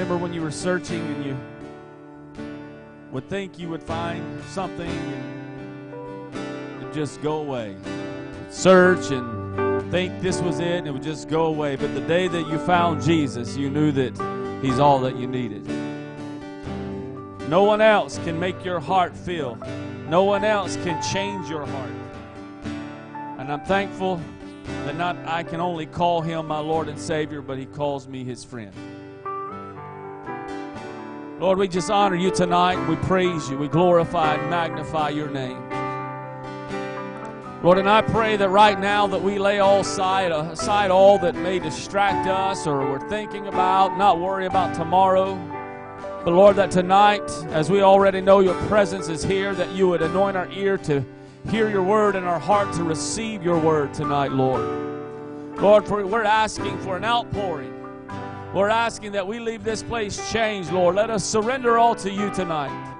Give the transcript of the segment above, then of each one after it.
remember when you were searching and you would think you would find something and it'd just go away. Search and think this was it and it would just go away. But the day that you found Jesus, you knew that He's all that you needed. No one else can make your heart feel, no one else can change your heart. And I'm thankful that not I can only call Him my Lord and Savior, but He calls me His friend. Lord, we just honor you tonight. We praise you. We glorify and magnify your name. Lord, and I pray that right now that we lay all aside, aside all that may distract us or we're thinking about, not worry about tomorrow. But Lord, that tonight, as we already know your presence is here, that you would anoint our ear to hear your word and our heart to receive your word tonight, Lord. Lord, for we're asking for an outpouring we're asking that we leave this place changed, Lord. Let us surrender all to you tonight.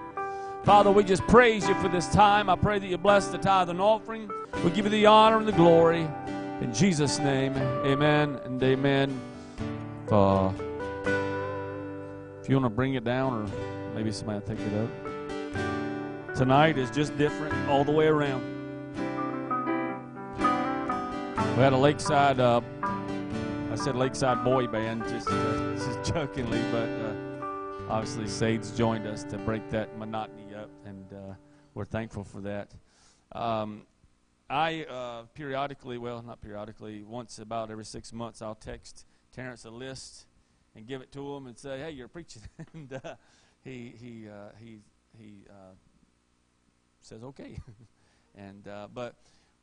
Father, we just praise you for this time. I pray that you bless the tithe and offering. We give you the honor and the glory. In Jesus' name, amen and amen. Uh, if you want to bring it down, or maybe somebody will take it up. Tonight is just different all the way around. We had a lakeside uh, I said Lakeside Boy Band, just, uh, just jokingly, but uh, obviously Sage joined us to break that monotony up, and uh, we're thankful for that. Um, I uh, periodically, well, not periodically, once about every six months, I'll text Terrance a list and give it to him and say, "Hey, you're preaching," and uh, he he uh, he he says, "Okay," and but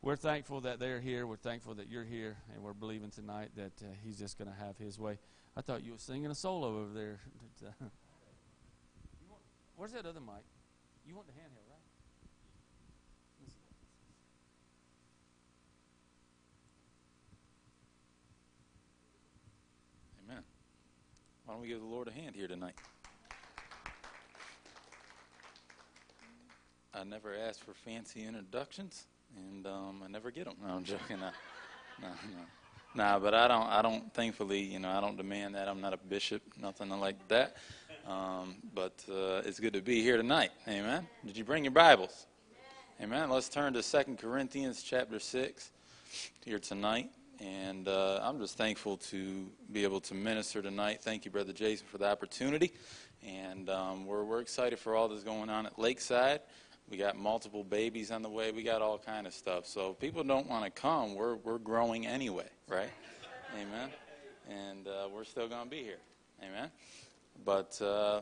we're thankful that they're here. We're thankful that you're here, and we're believing tonight that uh, He's just going to have His way. I thought you were singing a solo over there. want, where's that other mic? You want the handheld, right? Amen. Why don't we give the Lord a hand here tonight? I never asked for fancy introductions and um, I never get them. No, I'm joking. No, no, no. Nah, but I don't. I don't. Thankfully, you know, I don't demand that. I'm not a bishop, nothing like that. Um, but uh, it's good to be here tonight. Amen. Did you bring your Bibles? Amen. Let's turn to Second Corinthians chapter six here tonight. And uh, I'm just thankful to be able to minister tonight. Thank you, Brother Jason, for the opportunity. And um, we're, we're excited for all that's going on at Lakeside. We got multiple babies on the way. We got all kind of stuff. So if people don't want to come, we're we're growing anyway, right? Amen. And uh, we're still going to be here. Amen. But uh,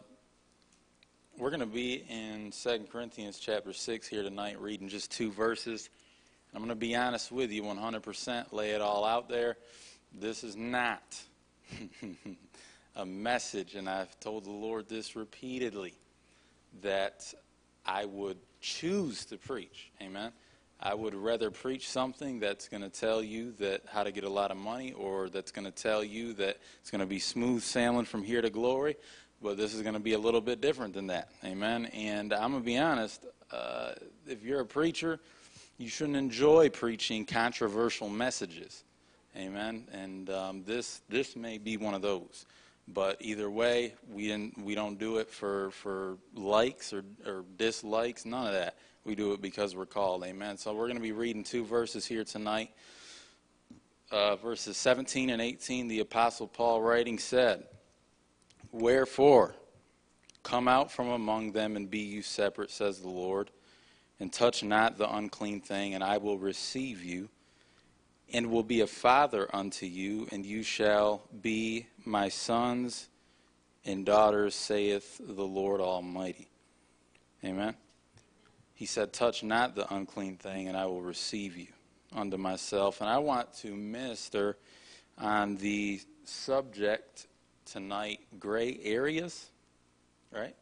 we're going to be in Second Corinthians chapter 6 here tonight, reading just two verses. I'm going to be honest with you 100%, lay it all out there. This is not a message, and I've told the Lord this repeatedly, that I would choose to preach. Amen. I would rather preach something that's going to tell you that how to get a lot of money or that's going to tell you that it's going to be smooth sailing from here to glory. But this is going to be a little bit different than that. Amen. And I'm going to be honest, uh, if you're a preacher, you shouldn't enjoy preaching controversial messages. Amen. And um, this, this may be one of those. But either way, we didn't, we don't do it for, for likes or, or dislikes, none of that. We do it because we're called. Amen. So we're going to be reading two verses here tonight. Uh, verses 17 and 18, the Apostle Paul writing said, Wherefore, come out from among them and be you separate, says the Lord, and touch not the unclean thing, and I will receive you and will be a father unto you, and you shall be my sons and daughters, saith the Lord Almighty. Amen. He said, Touch not the unclean thing, and I will receive you unto myself. And I want to minister on the subject tonight gray areas, right?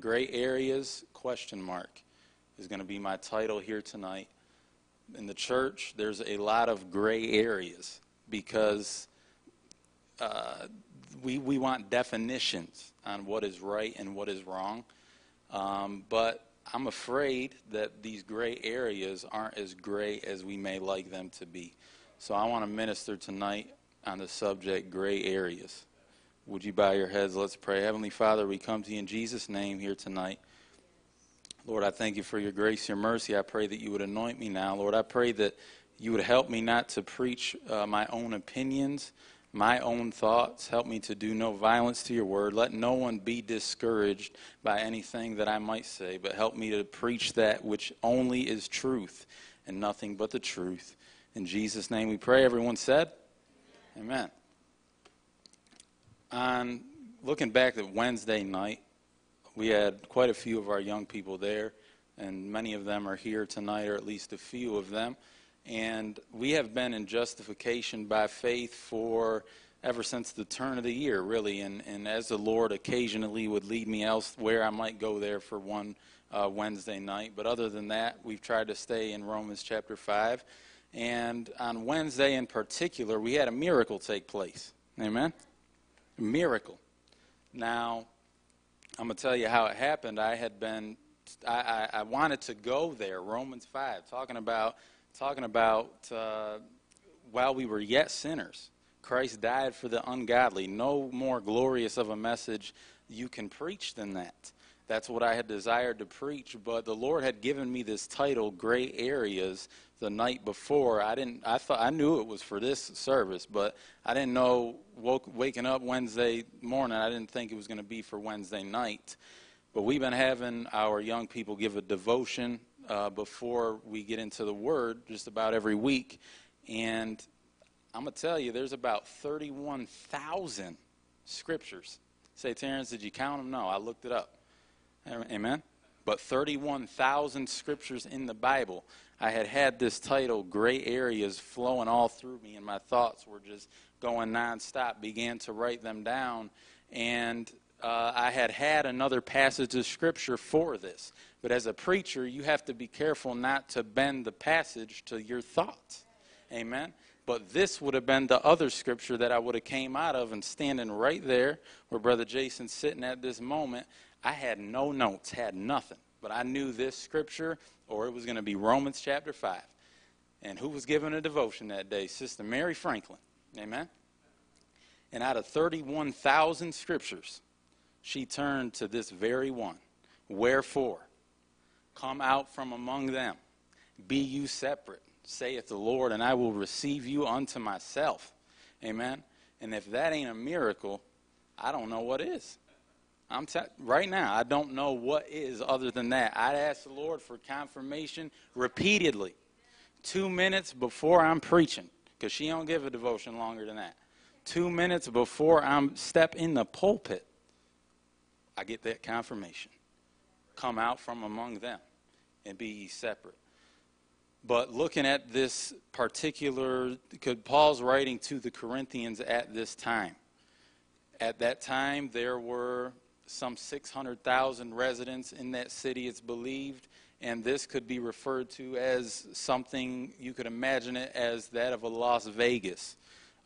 Gray areas, question mark, is going to be my title here tonight in the church, there's a lot of gray areas because uh, we, we want definitions on what is right and what is wrong. Um, but I'm afraid that these gray areas aren't as gray as we may like them to be. So I want to minister tonight on the subject gray areas. Would you bow your heads? Let's pray. Heavenly Father, we come to you in Jesus' name here tonight. Lord, I thank you for your grace, your mercy. I pray that you would anoint me now. Lord, I pray that you would help me not to preach uh, my own opinions, my own thoughts. Help me to do no violence to your word. Let no one be discouraged by anything that I might say, but help me to preach that which only is truth and nothing but the truth. In Jesus' name we pray. Everyone said, Amen. On looking back at Wednesday night, we had quite a few of our young people there, and many of them are here tonight, or at least a few of them. And we have been in justification by faith for ever since the turn of the year, really. And, and as the Lord occasionally would lead me elsewhere, I might go there for one uh, Wednesday night. But other than that, we've tried to stay in Romans chapter 5. And on Wednesday in particular, we had a miracle take place. Amen? A miracle. Now, I'm going to tell you how it happened. I had been, I, I, I wanted to go there, Romans 5, talking about, talking about uh, while we were yet sinners, Christ died for the ungodly. No more glorious of a message you can preach than that. That's what I had desired to preach, but the Lord had given me this title, Gray Areas, the night before. I didn't. I thought I knew it was for this service, but I didn't know. Woke, waking up Wednesday morning, I didn't think it was going to be for Wednesday night. But we've been having our young people give a devotion uh, before we get into the Word, just about every week, and I'm gonna tell you, there's about 31,000 scriptures. Say, Terrance, did you count them? No, I looked it up. Amen. But 31,000 scriptures in the Bible. I had had this title, Gray Areas, flowing all through me, and my thoughts were just going nonstop. Began to write them down, and uh, I had had another passage of scripture for this. But as a preacher, you have to be careful not to bend the passage to your thoughts. Amen. But this would have been the other scripture that I would have came out of and standing right there where Brother Jason's sitting at this moment. I had no notes, had nothing. But I knew this scripture, or it was going to be Romans chapter 5. And who was giving a devotion that day? Sister Mary Franklin. Amen? And out of 31,000 scriptures, she turned to this very one. Wherefore, come out from among them, be you separate, saith the Lord, and I will receive you unto myself. Amen? And if that ain't a miracle, I don't know what is. I'm t- right now. I don't know what is other than that. I'd ask the Lord for confirmation repeatedly, two minutes before I'm preaching, because she don't give a devotion longer than that. Two minutes before I'm step in the pulpit, I get that confirmation. Come out from among them and be ye separate. But looking at this particular, because Paul's writing to the Corinthians at this time. At that time, there were some 600,000 residents in that city, it's believed, and this could be referred to as something you could imagine it as that of a Las Vegas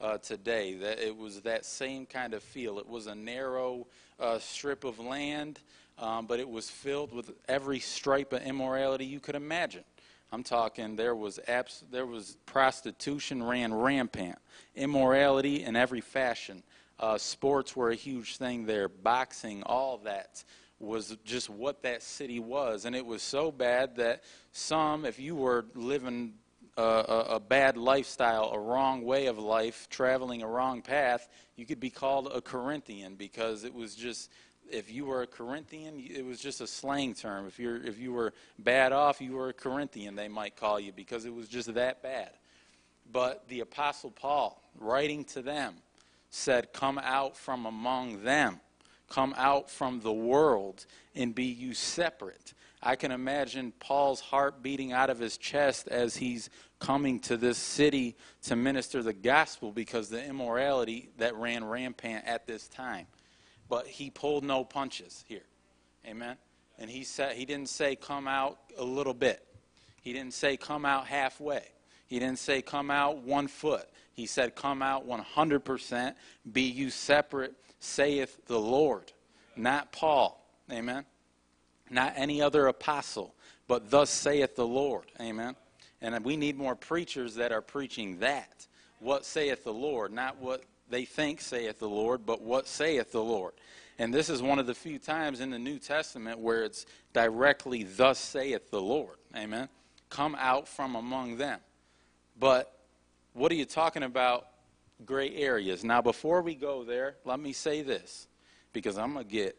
uh, today. That it was that same kind of feel. It was a narrow uh, strip of land, um, but it was filled with every stripe of immorality you could imagine. I'm talking there was abs- there was prostitution ran rampant, immorality in every fashion. Uh, sports were a huge thing there. Boxing, all that was just what that city was. And it was so bad that some, if you were living a, a, a, bad lifestyle, a wrong way of life, traveling a wrong path, you could be called a Corinthian because it was just. If you were a Corinthian, it was just a slang term. If you're if you were bad off, you were a Corinthian. They might call you because it was just that bad. But the Apostle Paul, writing to them, said, Come out from among them, come out from the world, and be you separate. I can imagine Paul's heart beating out of his chest as he's coming to this city to minister the gospel because the immorality that ran rampant at this time. But he pulled no punches here. Amen. And he said he didn't say come out a little bit. He didn't say come out halfway. He didn't say come out one foot. He said, Come out 100%, be you separate, saith the Lord. Not Paul. Amen. Not any other apostle, but thus saith the Lord. Amen. And we need more preachers that are preaching that. What saith the Lord? Not what they think saith the Lord, but what saith the Lord. And this is one of the few times in the New Testament where it's directly, thus saith the Lord. Amen. Come out from among them. But what are you talking about gray areas? Now, before we go there, let me say this because I'm going to get,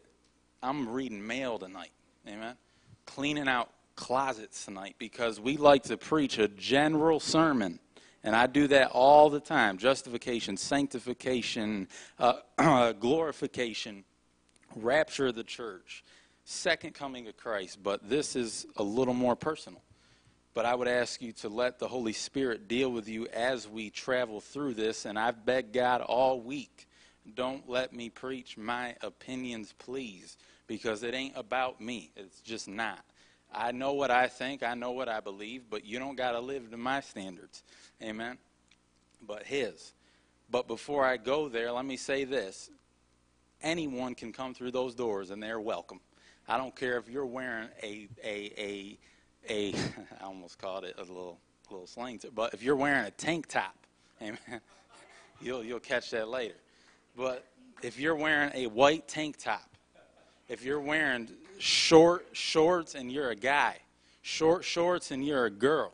I'm reading mail tonight. Amen. Cleaning out closets tonight because we like to preach a general sermon. And I do that all the time justification, sanctification, uh, glorification, rapture of the church, second coming of Christ. But this is a little more personal. But I would ask you to let the Holy Spirit deal with you as we travel through this. And I've begged God all week don't let me preach my opinions, please, because it ain't about me. It's just not. I know what I think, I know what I believe, but you don't got to live to my standards. Amen? But His. But before I go there, let me say this anyone can come through those doors and they're welcome. I don't care if you're wearing a a a I almost called it a little little slang, but if you're wearing a tank top, amen, you'll you'll catch that later. But if you're wearing a white tank top, if you're wearing short shorts and you're a guy, short shorts and you're a girl,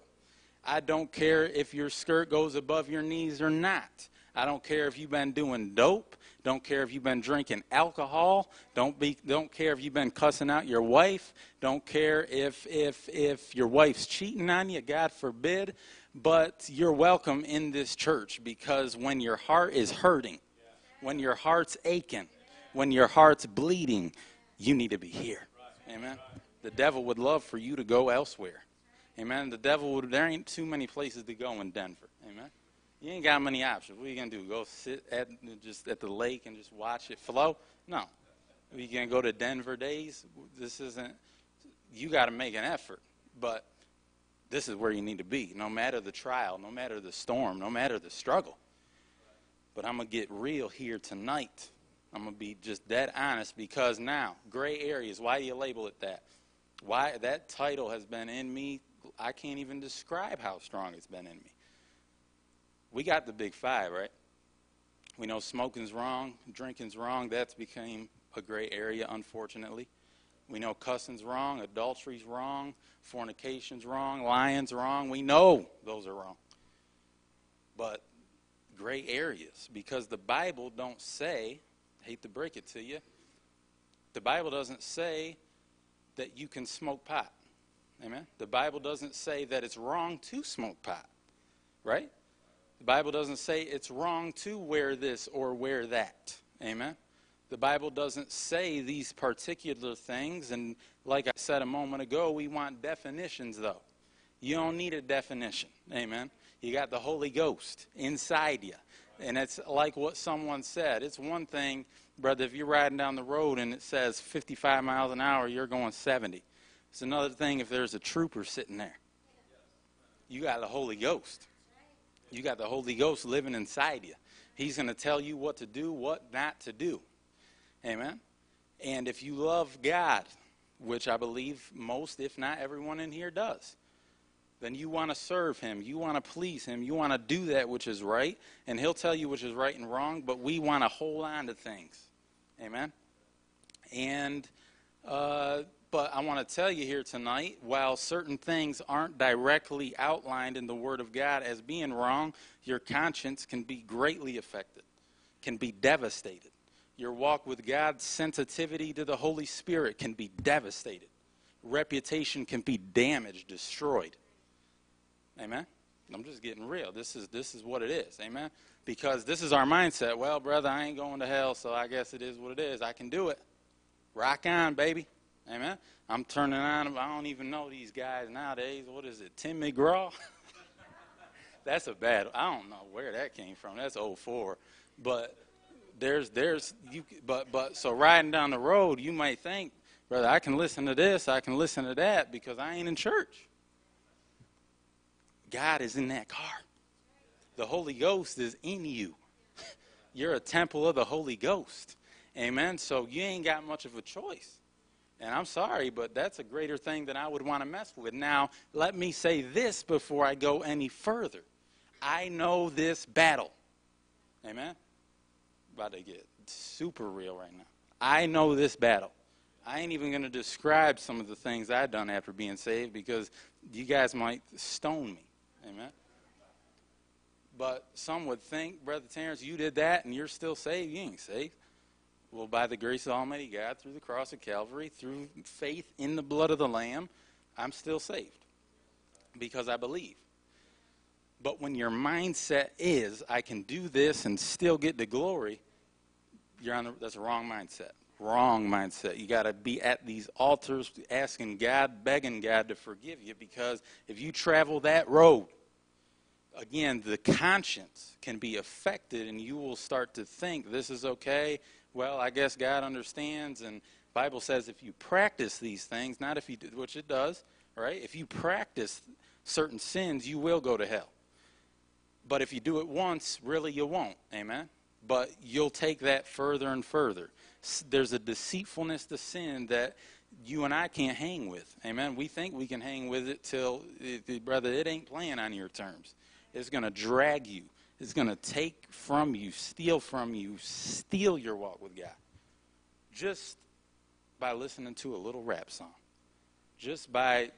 I don't care if your skirt goes above your knees or not. I don't care if you've been doing dope. Don't care if you've been drinking alcohol. Don't be don't care if you've been cussing out your wife. Don't care if if if your wife's cheating on you, God forbid. But you're welcome in this church because when your heart is hurting, when your heart's aching, when your heart's bleeding, you need to be here. Amen. The devil would love for you to go elsewhere. Amen. The devil would, there ain't too many places to go in Denver. Amen. You ain't got many options. What are you going to do? Go sit at, just at the lake and just watch it flow? No. Are you going to go to Denver days? This isn't, you got to make an effort. But this is where you need to be, no matter the trial, no matter the storm, no matter the struggle. But I'm going to get real here tonight. I'm going to be just dead honest because now, gray areas, why do you label it that? Why that title has been in me, I can't even describe how strong it's been in me. We got the big five, right? We know smoking's wrong, drinking's wrong. That's became a gray area, unfortunately. We know cussing's wrong, adultery's wrong, fornication's wrong, lying's wrong. We know those are wrong. But gray areas because the Bible don't say, hate to break it to you, the Bible doesn't say that you can smoke pot. Amen. The Bible doesn't say that it's wrong to smoke pot. Right? The Bible doesn't say it's wrong to wear this or wear that. Amen. The Bible doesn't say these particular things and like I said a moment ago, we want definitions though. You don't need a definition. Amen. You got the Holy Ghost inside you. And it's like what someone said. It's one thing, brother, if you're riding down the road and it says 55 miles an hour, you're going 70. It's another thing if there's a trooper sitting there. You got the Holy Ghost. You got the Holy Ghost living inside you. He's going to tell you what to do, what not to do. Amen. And if you love God, which I believe most, if not everyone in here does, then you want to serve him. You want to please him. You want to do that which is right. And he'll tell you which is right and wrong, but we want to hold on to things. Amen? And, uh, but I want to tell you here tonight, while certain things aren't directly outlined in the Word of God as being wrong, your conscience can be greatly affected, can be devastated. Your walk with God's sensitivity to the Holy Spirit can be devastated. Reputation can be damaged, destroyed. Amen. I'm just getting real. This is this is what it is. Amen. Because this is our mindset. Well, brother, I ain't going to hell, so I guess it is what it is. I can do it. Rock on, baby. Amen. I'm turning on. I don't even know these guys nowadays. What is it? Tim McGraw? That's a bad. I don't know where that came from. That's 04. But there's there's you. But but so riding down the road, you might think, brother, I can listen to this. I can listen to that because I ain't in church. God is in that car. The Holy Ghost is in you. You're a temple of the Holy Ghost. Amen. So you ain't got much of a choice. And I'm sorry, but that's a greater thing than I would want to mess with. Now, let me say this before I go any further. I know this battle. Amen. About to get super real right now. I know this battle. I ain't even going to describe some of the things I've done after being saved because you guys might stone me. Amen. But some would think, Brother Terrance, you did that and you're still saved. You ain't saved. Well, by the grace of Almighty God, through the cross of Calvary, through faith in the blood of the Lamb, I'm still saved because I believe. But when your mindset is, I can do this and still get the glory, you're on the, that's a wrong mindset. wrong mindset. You got to be at these altars asking God, begging God to forgive you because if you travel that road, again, the conscience can be affected and you will start to think this is okay. Well, I guess God understands and Bible says if you practice these things, not if you do, which it does, right? If you practice certain sins, you will go to hell. But if you do it once, really you won't. Amen. But you'll take that further and further. There's a deceitfulness to sin that you and I can't hang with. Amen. We think we can hang with it till, eh, eh, brother, it ain't playing on your terms. It's going to drag you. It's going to take from you, steal from you, steal your walk with God. Just by listening to a little rap song. Just by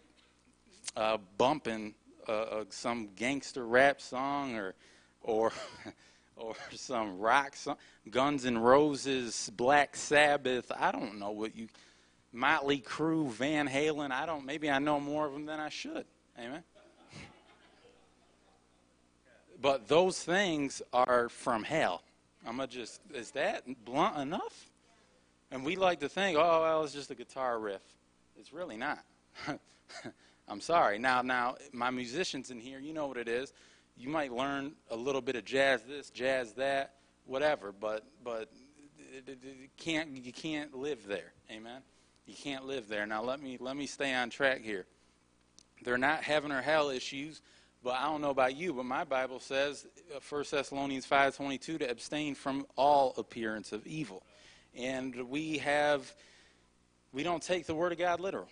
uh, bumping uh, uh, some gangster rap song or, or, or some rock song, Guns N' Roses, Black Sabbath. I don't know what you, Motley Crue, Van Halen. I don't. Maybe I know more of them than I should. Amen. But those things are from hell. I'm gonna just. Is that blunt enough? And we like to think, oh, well, it's just a guitar riff. It's really not. I'm sorry. Now, now, my musicians in here, you know what it is. You might learn a little bit of jazz this, jazz that, whatever, but but it can't you can't live there. Amen. You can't live there. Now, let me let me stay on track here. They're not heaven or hell issues, but I don't know about you, but my Bible says, 1 uh, Thessalonians 5:22, to abstain from all appearance of evil, and we have we don't take the word of God literal.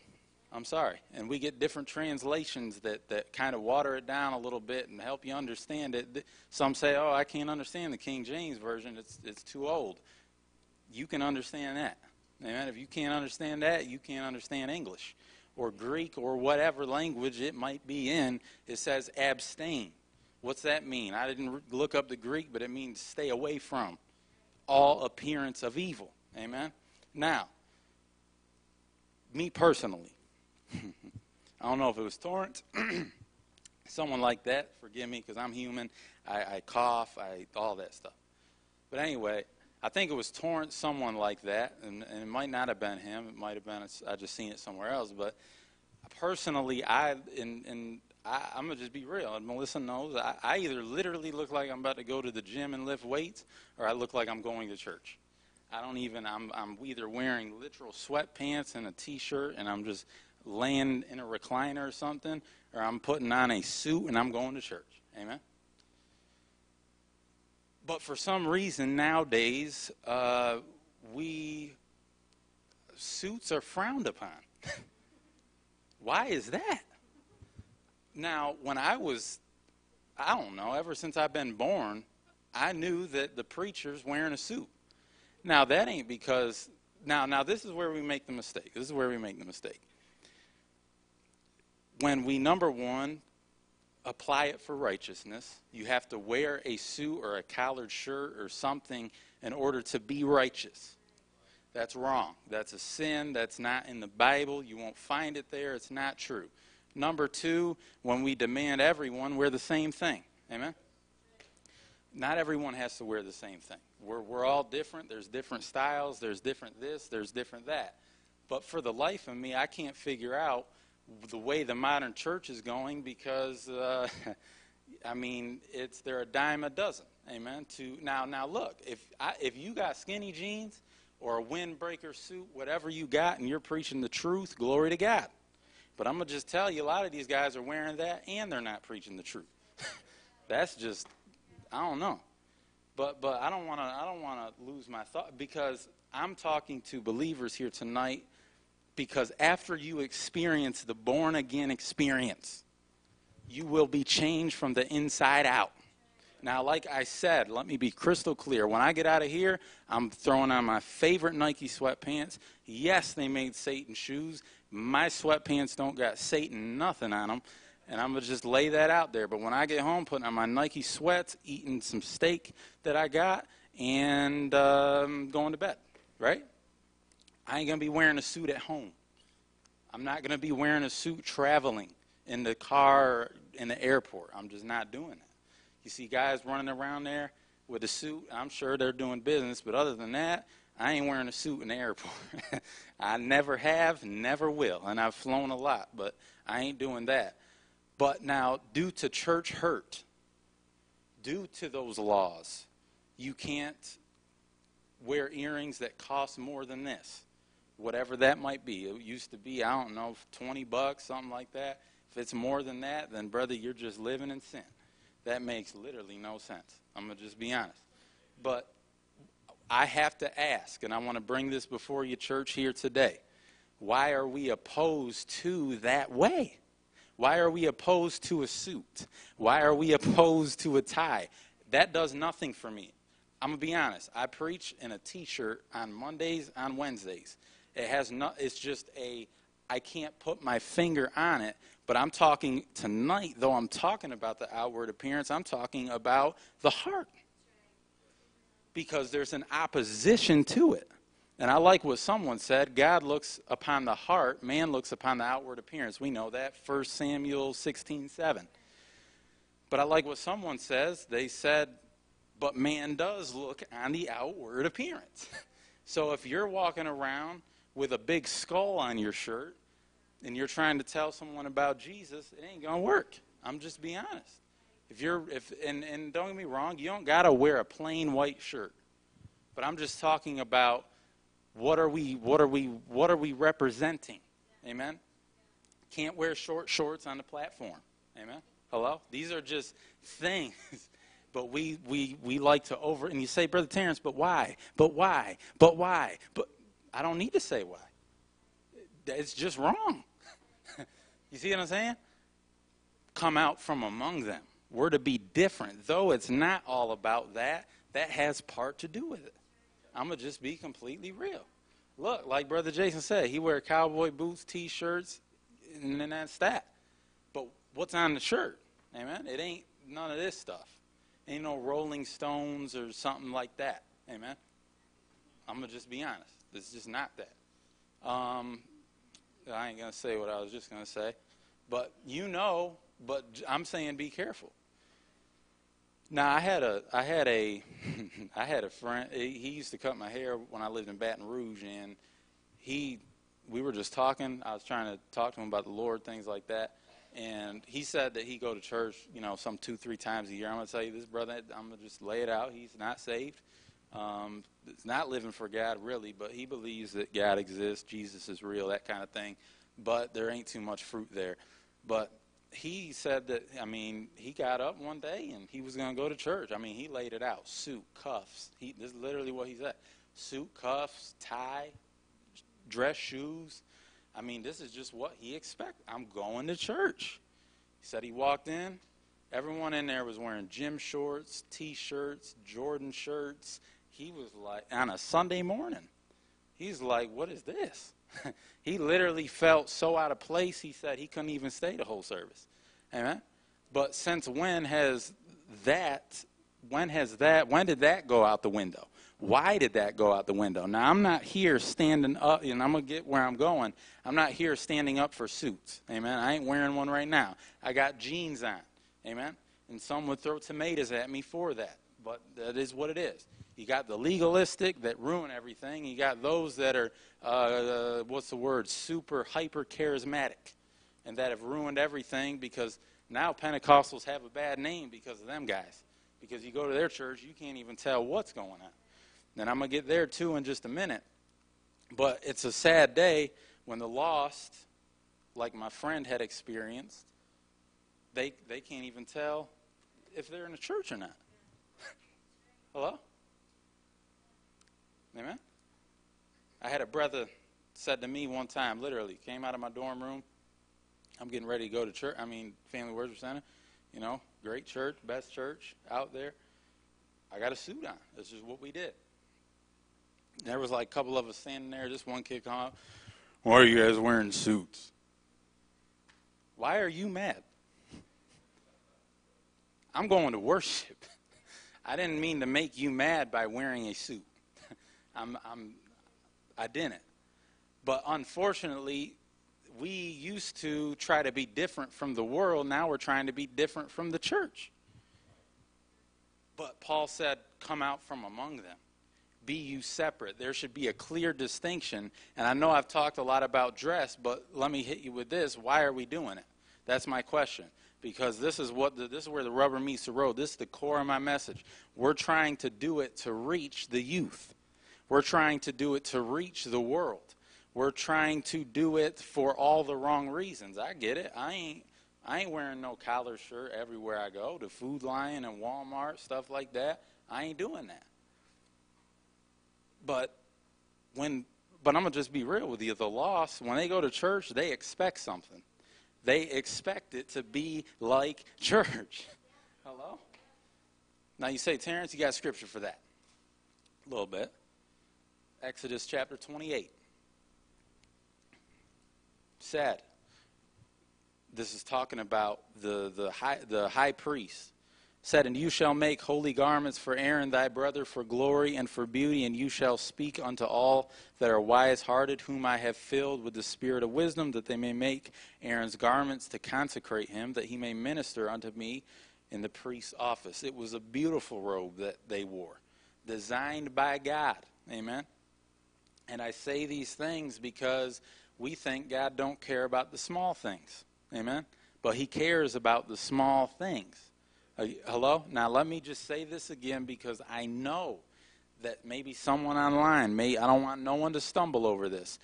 I'm sorry. And we get different translations that, that kind of water it down a little bit and help you understand it. Some say, oh, I can't understand the King James Version, it's, it's too old. You can understand that. Amen. If you can't understand that, you can't understand English or Greek or whatever language it might be in. It says abstain. What's that mean? I didn't look up the Greek, but it means stay away from all appearance of evil. Amen. Now, me personally, I don't know if it was Torrance, someone like that. Forgive me because I'm human. I, I cough, I all that stuff. But anyway, I think it was Torrance, someone like that, and, and it might not have been him. It might have been I just seen it somewhere else. But personally, I and and I, am gonna just be real. And Melissa knows I, I either literally look like I'm about to go to the gym and lift weights, or I look like I'm going to church. I don't even. I'm I'm either wearing literal sweatpants and a t-shirt, and I'm just laying in a recliner or something, or I'm putting on a suit and I'm going to church. Amen. But for some reason nowadays, uh, we suits are frowned upon. Why is that? Now, when I was, I don't know, ever since I've been born, I knew that the preacher's wearing a suit. Now that ain't because now now this is where we make the mistake. This is where we make the mistake when we, number one, apply it for righteousness, you have to wear a suit or a collared shirt or something in order to be righteous. That's wrong. That's a sin. That's not in the Bible. You won't find it there. It's not true. Number two, when we demand everyone wear the same thing. Amen? Not everyone has to wear the same thing. We're, we're all different. There's different styles. There's different this. There's different that. But for the life of me, I can't figure out the way the modern church is going because uh, I mean it's they're a dime a dozen. Amen. To now now look if I, if you got skinny jeans or a windbreaker suit, whatever you got, and you're preaching the truth, glory to God. But I'm gonna just tell you, a lot of these guys are wearing that and they're not preaching the truth. That's just I don't know. But but I don't want to I don't want to lose my thought because I'm talking to believers here tonight because after you experience the born again experience, you will be changed from the inside out. Now, like I said, let me be crystal clear. When I get out of here, I'm throwing on my favorite Nike sweatpants. Yes, they made Satan shoes. My sweatpants don't got Satan nothing on them. And I'm going to just lay that out there. But when I get home, putting on my Nike sweats, eating some steak that I got, and um, going to bed, right? I ain't going to be wearing a suit at home. I'm not going to be wearing a suit traveling in the car in the airport. I'm just not doing that. You see guys running around there, with a suit. I'm sure they're doing business, but other than that, I ain't wearing a suit in the airport. I never have, never will. And I've flown a lot, but I ain't doing that. But now, due to church hurt, due to those laws, you can't wear earrings that cost more than this. Whatever that might be. It used to be, I don't know, 20 bucks, something like that. If it's more than that, then brother, you're just living in sin. That makes literally no sense. I'm going to just be honest. But I have to ask, and I want to bring this before you, church, here today. Why are we opposed to that way? Why are we opposed to a suit? Why are we opposed to a tie? That does nothing for me. I'm gonna be honest. I preach in a T-shirt on Mondays, on Wednesdays. It has not. It's just a. I can't put my finger on it. But I'm talking tonight, though I'm talking about the outward appearance. I'm talking about the heart because there's an opposition to it. And I like what someone said God looks upon the heart, man looks upon the outward appearance. We know that, 1 Samuel 16 7. But I like what someone says. They said, but man does look on the outward appearance. so if you're walking around with a big skull on your shirt and you're trying to tell someone about Jesus, it ain't going to work. I'm just being honest. If you're if and, and don't get me wrong, you don't gotta wear a plain white shirt. But I'm just talking about what are we what are we what are we representing? Amen. Can't wear short shorts on the platform. Amen. Hello? These are just things. But we, we, we like to over, and you say, Brother Terrance, but why? But why? But why? But I don't need to say why. It's just wrong. you see what I'm saying? Come out from among them. We're to be different. Though it's not all about that, that has part to do with it. I'm to just be completely real. Look, like Brother Jason said, he wear cowboy boots, T-shirts, and then that's that. But what's on the shirt? Amen? It ain't none of this stuff. Ain't no Rolling Stones or something like that. Amen? I'm to just be honest. It's just not that. Um, I ain't going to say what I was just going to say. But you know but I'm saying be careful. Now I had a I had a I had a friend. He used to cut my hair when I lived in Baton Rouge, and he we were just talking. I was trying to talk to him about the Lord, things like that. And he said that he go to church, you know, some two three times a year. I'm gonna tell you this, brother. I'm gonna just lay it out. He's not saved. Um, it's not living for God really, but he believes that God exists, Jesus is real, that kind of thing. But there ain't too much fruit there. But he said that, I mean, he got up one day and he was going to go to church. I mean, he laid it out suit, cuffs. He, this is literally what he said suit, cuffs, tie, dress shoes. I mean, this is just what he expected. I'm going to church. He said he walked in. Everyone in there was wearing gym shorts, t shirts, Jordan shirts. He was like, on a Sunday morning, he's like, what is this? he literally felt so out of place, he said he couldn't even stay the whole service. Amen? But since when has that, when has that, when did that go out the window? Why did that go out the window? Now, I'm not here standing up, and I'm going to get where I'm going. I'm not here standing up for suits. Amen? I ain't wearing one right now. I got jeans on. Amen? And some would throw tomatoes at me for that. But that is what it is. You got the legalistic that ruin everything. You got those that are, uh, uh, what's the word, super hyper charismatic and that have ruined everything because now Pentecostals have a bad name because of them guys. Because you go to their church, you can't even tell what's going on. And I'm going to get there too in just a minute. But it's a sad day when the lost, like my friend had experienced, they, they can't even tell if they're in a church or not. Hello? Amen? I had a brother said to me one time, literally, came out of my dorm room. I'm getting ready to go to church. I mean, Family Worship Center. You know, great church, best church out there. I got a suit on. This is what we did. There was like a couple of us standing there. Just one kid come up. Why are you guys wearing suits? Why are you mad? I'm going to worship. I didn't mean to make you mad by wearing a suit. I'm, I'm, I didn't. But unfortunately, we used to try to be different from the world. Now we're trying to be different from the church. But Paul said, Come out from among them. Be you separate. There should be a clear distinction. And I know I've talked a lot about dress, but let me hit you with this. Why are we doing it? That's my question. Because this is what the, this is where the rubber meets the road. This is the core of my message. We're trying to do it to reach the youth. We're trying to do it to reach the world. We're trying to do it for all the wrong reasons. I get it. I ain't I ain't wearing no collar shirt everywhere I go. The Food Lion and Walmart, stuff like that. I ain't doing that. But when but I'm gonna just be real with you. The lost, when they go to church, they expect something. They expect it to be like church. Hello? Now you say, Terrance, you got scripture for that. A little bit. Exodus chapter 28. Sad. This is talking about the, the, high, the high priest said, And you shall make holy garments for Aaron thy brother for glory and for beauty, and you shall speak unto all that are wise hearted, whom I have filled with the spirit of wisdom, that they may make Aaron's garments to consecrate him, that he may minister unto me in the priest's office. It was a beautiful robe that they wore, designed by God. Amen. And I say these things because we think God don't care about the small things. Amen. But he cares about the small things. Uh, hello? Now, let me just say this again because I know that maybe someone online may, I don't want no one to stumble over this.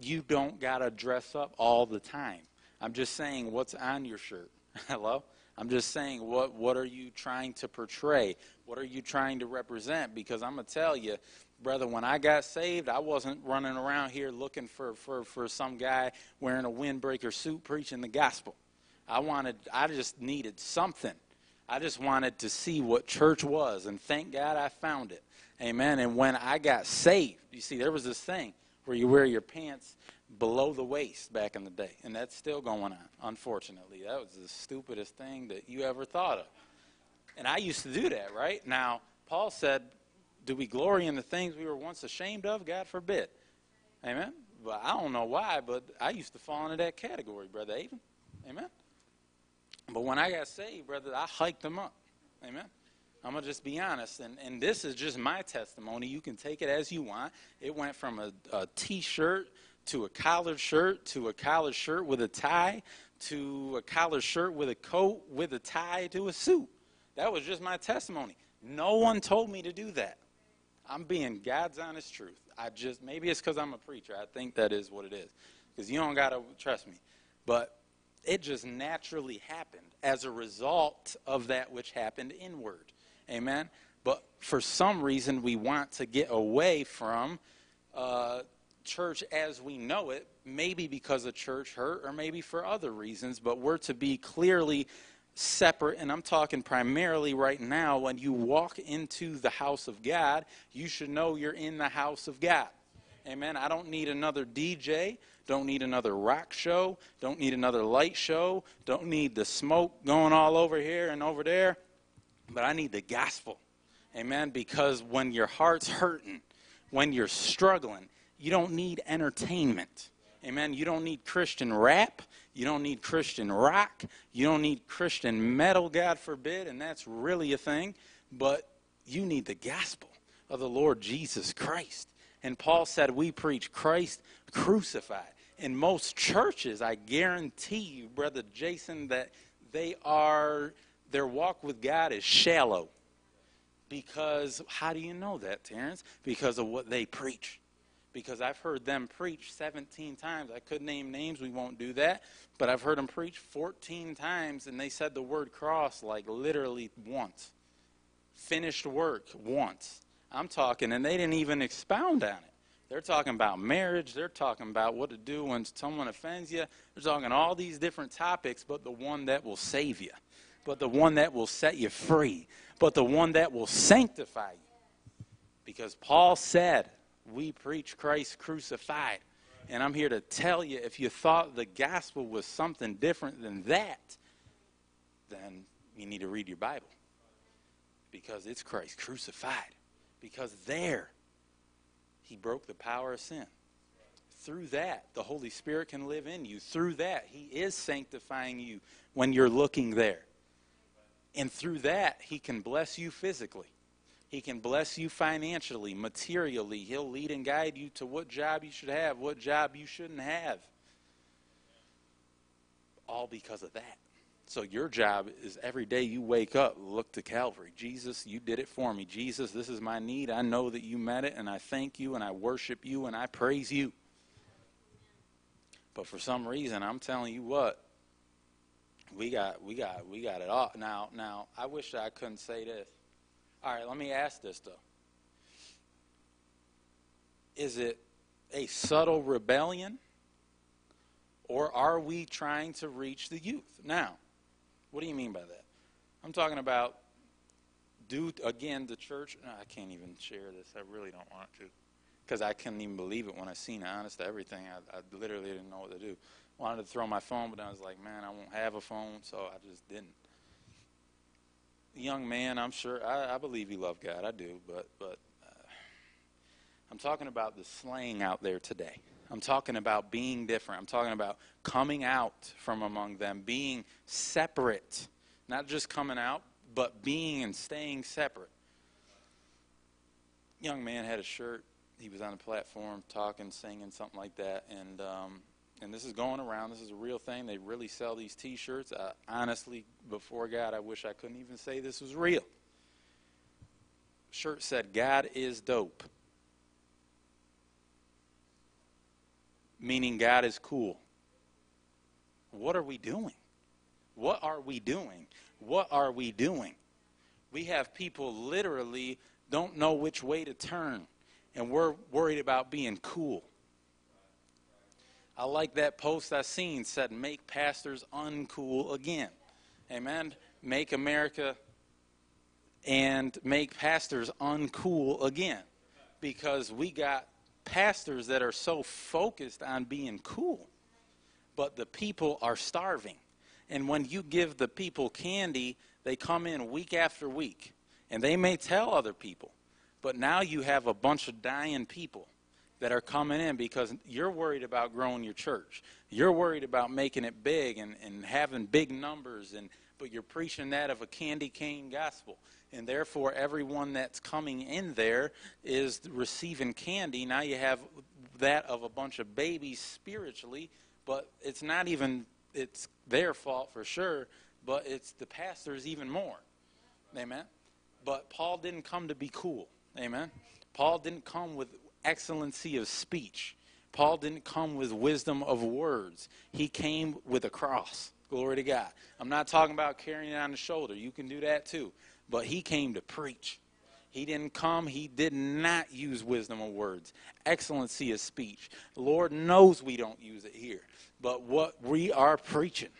You don't got to dress up all the time. I'm just saying what's on your shirt. hello? I'm just saying what, what are you trying to portray? What are you trying to represent? Because I'm going to tell you, brother, when I got saved, I wasn't running around here looking for, for, for some guy wearing a windbreaker suit preaching the gospel. I wanted, I just needed something I just wanted to see what church was, and thank God I found it. Amen. And when I got saved, you see, there was this thing where you wear your pants below the waist back in the day, and that's still going on, unfortunately. That was the stupidest thing that you ever thought of. And I used to do that, right? Now, Paul said, Do we glory in the things we were once ashamed of? God forbid. Amen. But I don't know why, but I used to fall into that category, Brother Avon. Amen. But when I got saved, brother, I hiked them up. Amen. I'm going to just be honest. And, and this is just my testimony. You can take it as you want. It went from a a t-shirt to a collared shirt to a collared shirt with a tie to a collared shirt with a coat with a tie to a suit. That was just my testimony. No one told me to do that. I'm being God's honest truth. I just, maybe it's because I'm a preacher. I think that is what it is. Because you don't got to trust me. But it just naturally happened as a result of that which happened inward. Amen? But for some reason, we want to get away from uh, church as we know it, maybe because of church hurt or maybe for other reasons, but we're to be clearly separate. And I'm talking primarily right now when you walk into the house of God, you should know you're in the house of God. Amen. I don't need another DJ. Don't need another rock show. Don't need another light show. Don't need the smoke going all over here and over there. But I need the gospel. Amen. Because when your heart's hurting, when you're struggling, you don't need entertainment. Amen. You don't need Christian rap. You don't need Christian rock. You don't need Christian metal, God forbid, and that's really a thing. But you need the gospel of the Lord Jesus Christ. And Paul said, We preach Christ crucified. In most churches, I guarantee you, Brother Jason, that they are, their walk with God is shallow. Because, how do you know that, Terrance? Because of what they preach. Because I've heard them preach 17 times. I could name names, we won't do that. But I've heard them preach 14 times, and they said the word cross like literally once. Finished work once. I'm talking, and they didn't even expound on it. They're talking about marriage. They're talking about what to do when someone offends you. They're talking all these different topics, but the one that will save you, but the one that will set you free, but the one that will sanctify you. Because Paul said, We preach Christ crucified. And I'm here to tell you if you thought the gospel was something different than that, then you need to read your Bible. Because it's Christ crucified because there he broke the power of sin. Through that, the Holy Spirit can live in you. Through that, he is sanctifying you when you're looking there. And through that, He can bless you physically. He can bless you financially, materially. He'll lead and guide you to what job you should have, what job you shouldn't have. All because of that. So your job is every day you wake up, look to Calvary. Jesus, you did it for me. Jesus, this is my need. I know that you met it, and I thank you, and I worship you, and I praise you. But for some reason, I'm telling you what, we got, we got, we got it all. Now, now, I wish I couldn't say this. All right, let me ask this though. Is it a subtle rebellion, or are we trying to reach the youth? Now, what do you mean by that? I'm talking about do again the church. No, I can't even share this. I really don't want to, because I couldn't even believe it when I seen it. Honest to everything, I, I literally didn't know what to do. Wanted to throw my phone, but I was like, man, I won't have a phone, so I just didn't. Young man, I'm sure I, I believe you love God. I do, but but uh, I'm talking about the slang out there today. I'm talking about being different. I'm talking about coming out from among them, being separate. Not just coming out, but being and staying separate. Young man had a shirt. He was on the platform talking, singing, something like that. And, um, and this is going around. This is a real thing. They really sell these t shirts. Uh, honestly, before God, I wish I couldn't even say this was real. Shirt said, God is dope. meaning God is cool. What are we doing? What are we doing? What are we doing? We have people literally don't know which way to turn, and we're worried about being cool. I like that post I seen said, "Make pastors uncool again." Amen. Make America and make pastors uncool again, because we got pastors that are so focused on being cool, but the people are starving. And when you give the people candy, they come in week after week, and they may tell other people, but now you have a bunch of dying people that are coming in because you're worried about growing your church. You're worried about making it big and, and having big numbers, and but you're preaching that of a candy cane gospel and therefore everyone that's coming in there is receiving candy. Now you have that of a bunch of babies spiritually, but it's not even it's their fault for sure, but it's the pastors even more. Amen. But Paul didn't come to be cool. Amen. Paul didn't come with excellency of speech. Paul didn't come with wisdom of words. He came with a cross. Glory to God. I'm not talking about carrying it on the shoulder. You can do that too but he came to preach. He didn't come, he did not use wisdom of words, excellency of speech. The Lord knows we don't use it here, but what we are preaching,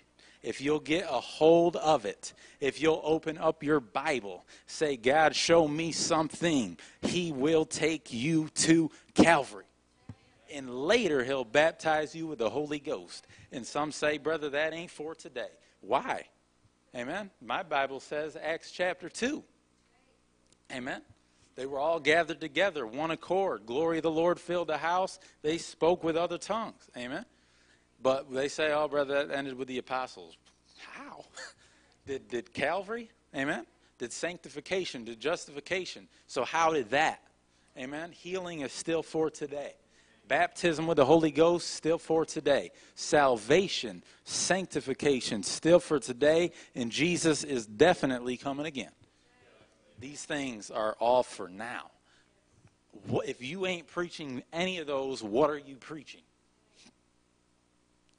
if you'll get a hold of it, if you'll open up your Bible, say, God, show me something, He will take you to Calvary. And later, He'll baptize you with the Holy Ghost. And some say, Brother, that ain't for today. Why? Amen. My Bible says Acts chapter 2. Amen. They were all gathered together, one accord. Glory of the Lord filled the house. They spoke with other tongues. Amen. But they say, oh, brother, that ended with the apostles. How? did, did Calvary? Amen. Did sanctification? Did justification? So, how did that? Amen. Healing is still for today. Baptism with the Holy Ghost, still for today. Salvation, sanctification, still for today. And Jesus is definitely coming again. These things are all for now. If you ain't preaching any of those, what are you preaching?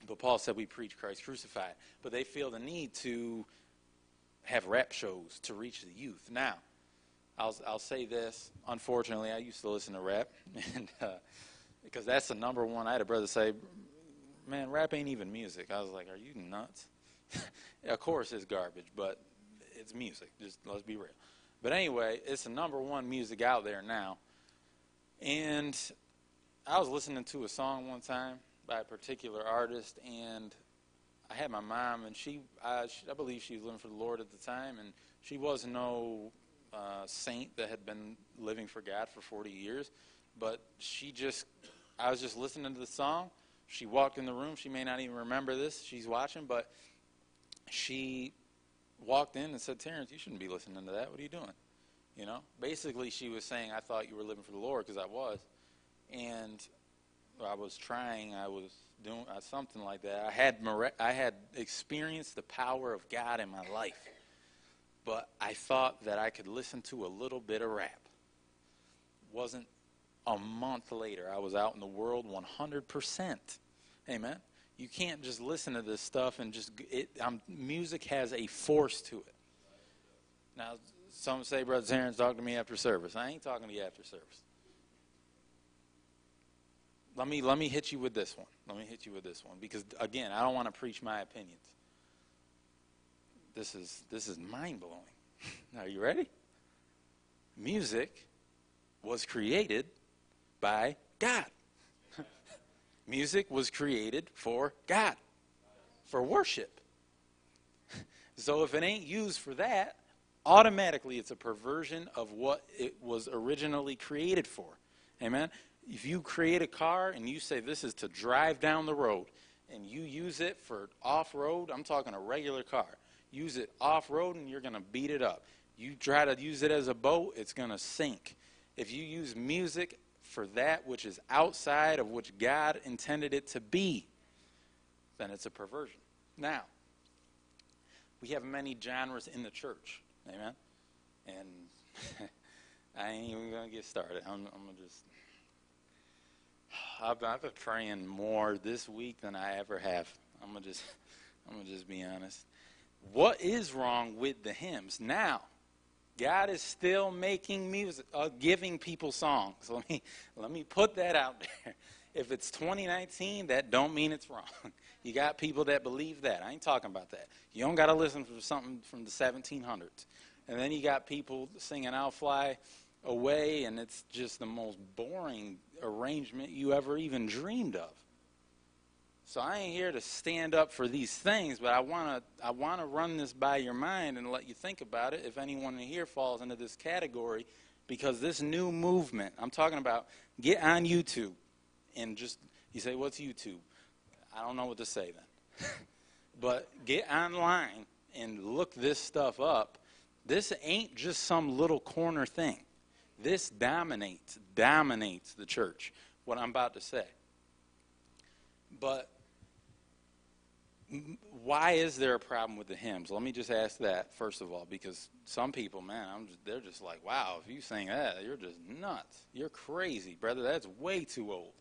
But Paul said we preach Christ crucified. But they feel the need to have rap shows to reach the youth. Now, I'll, I'll say this. Unfortunately, I used to listen to rap. And. Uh, because that's the number one. I had a brother say, "Man, rap ain't even music." I was like, "Are you nuts?" of course, it's garbage, but it's music. Just let's be real. But anyway, it's the number one music out there now. And I was listening to a song one time by a particular artist, and I had my mom, and she, I, I believe she was living for the Lord at the time, and she was no uh, saint that had been living for God for 40 years, but she just I was just listening to the song. She walked in the room. She may not even remember this. She's watching, but she walked in and said, Terrance, you shouldn't be listening to that. What are you doing? You know, basically, she was saying, I thought you were living for the Lord because I was. And I was trying, I was doing uh, something like that. I had, I had experienced the power of God in my life. But I thought that I could listen to a little bit of rap. Wasn't a month later, I was out in the world 100%. Amen. You can't just listen to this stuff and just it. Um, music has a force to it. Now, some say, Brother Terrance, talk to me after service. I ain't talking to you after service. Let me let me hit you with this one. Let me hit you with this one because again, I don't want to preach my opinions. This is this is mind blowing. Are you ready? Music was created by God. Music was created for God, for worship. So if it ain't used for that, automatically it's a perversion of what it was originally created for. Amen? If you create a car and you say this is to drive down the road, and you use it for off road, I'm talking a regular car, use it off road and you're going to beat it up. You try to use it as a boat, it's going to sink. If you use music for that which is outside of which God intended it to be, then it's a perversion. Now, we have many genres in the church. Amen? And I ain't even going to get started. I'm, I'm going to just. I've, I've been praying more this week than I ever have. I'm to just. I'm to just be honest. What is wrong with the hymns? Now, God is still making music, uh, giving people songs. Let me let me put that out there. If it's 2019, that don't mean it's wrong. You got people that believe that. I ain't talking about that. You don't got to listen for something from the 1700s. And then you got people singing "I'll Fly Away," and it's just the most boring arrangement you ever even dreamed of. So I ain't here to stand up for these things, but I want to I want to run this by your mind and let you think about it if anyone in here falls into this category because this new movement, I'm talking about get on YouTube and just you say what's YouTube? I don't know what to say then. but get online and look this stuff up. This ain't just some little corner thing. This dominates dominates the church. What I'm about to say. But why is there a problem with the hymns? Let me just ask that first of all, because some people, man, I'm just, they're just like, wow, if you sing that, you're just nuts. You're crazy, brother. That's way too old,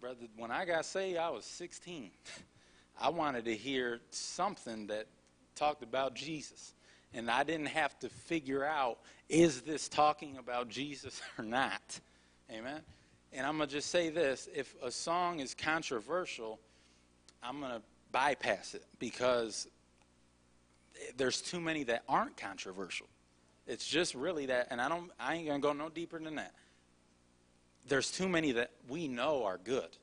brother. When I got saved, I was 16. I wanted to hear something that talked about Jesus, and I didn't have to figure out is this talking about Jesus or not. Amen. And I'm gonna just say this: if a song is controversial, I'm gonna bypass it because there's too many that aren't controversial. It's just really that, and I don't. I ain't gonna go no deeper than that. There's too many that we know are good.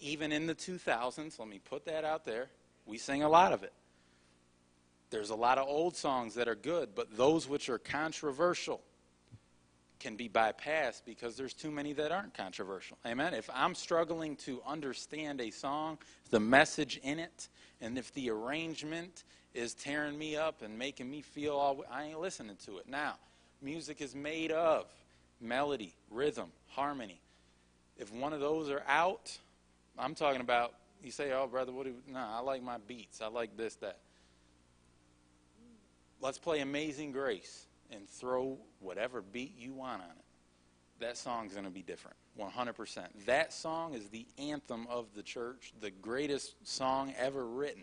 Even in the 2000s, let me put that out there. We sing a lot of it. There's a lot of old songs that are good, but those which are controversial can be bypassed because there's too many that aren't controversial. Amen. If I'm struggling to understand a song, the message in it, and if the arrangement is tearing me up and making me feel all I ain't listening to it. Now, music is made of melody, rhythm, harmony. If one of those are out, I'm talking about you say, "Oh, brother, what do you, nah, I like my beats. I like this that." Let's play Amazing Grace and throw whatever beat you want on it, that song's going to be different. 100%. That song is the anthem of the church, the greatest song ever written.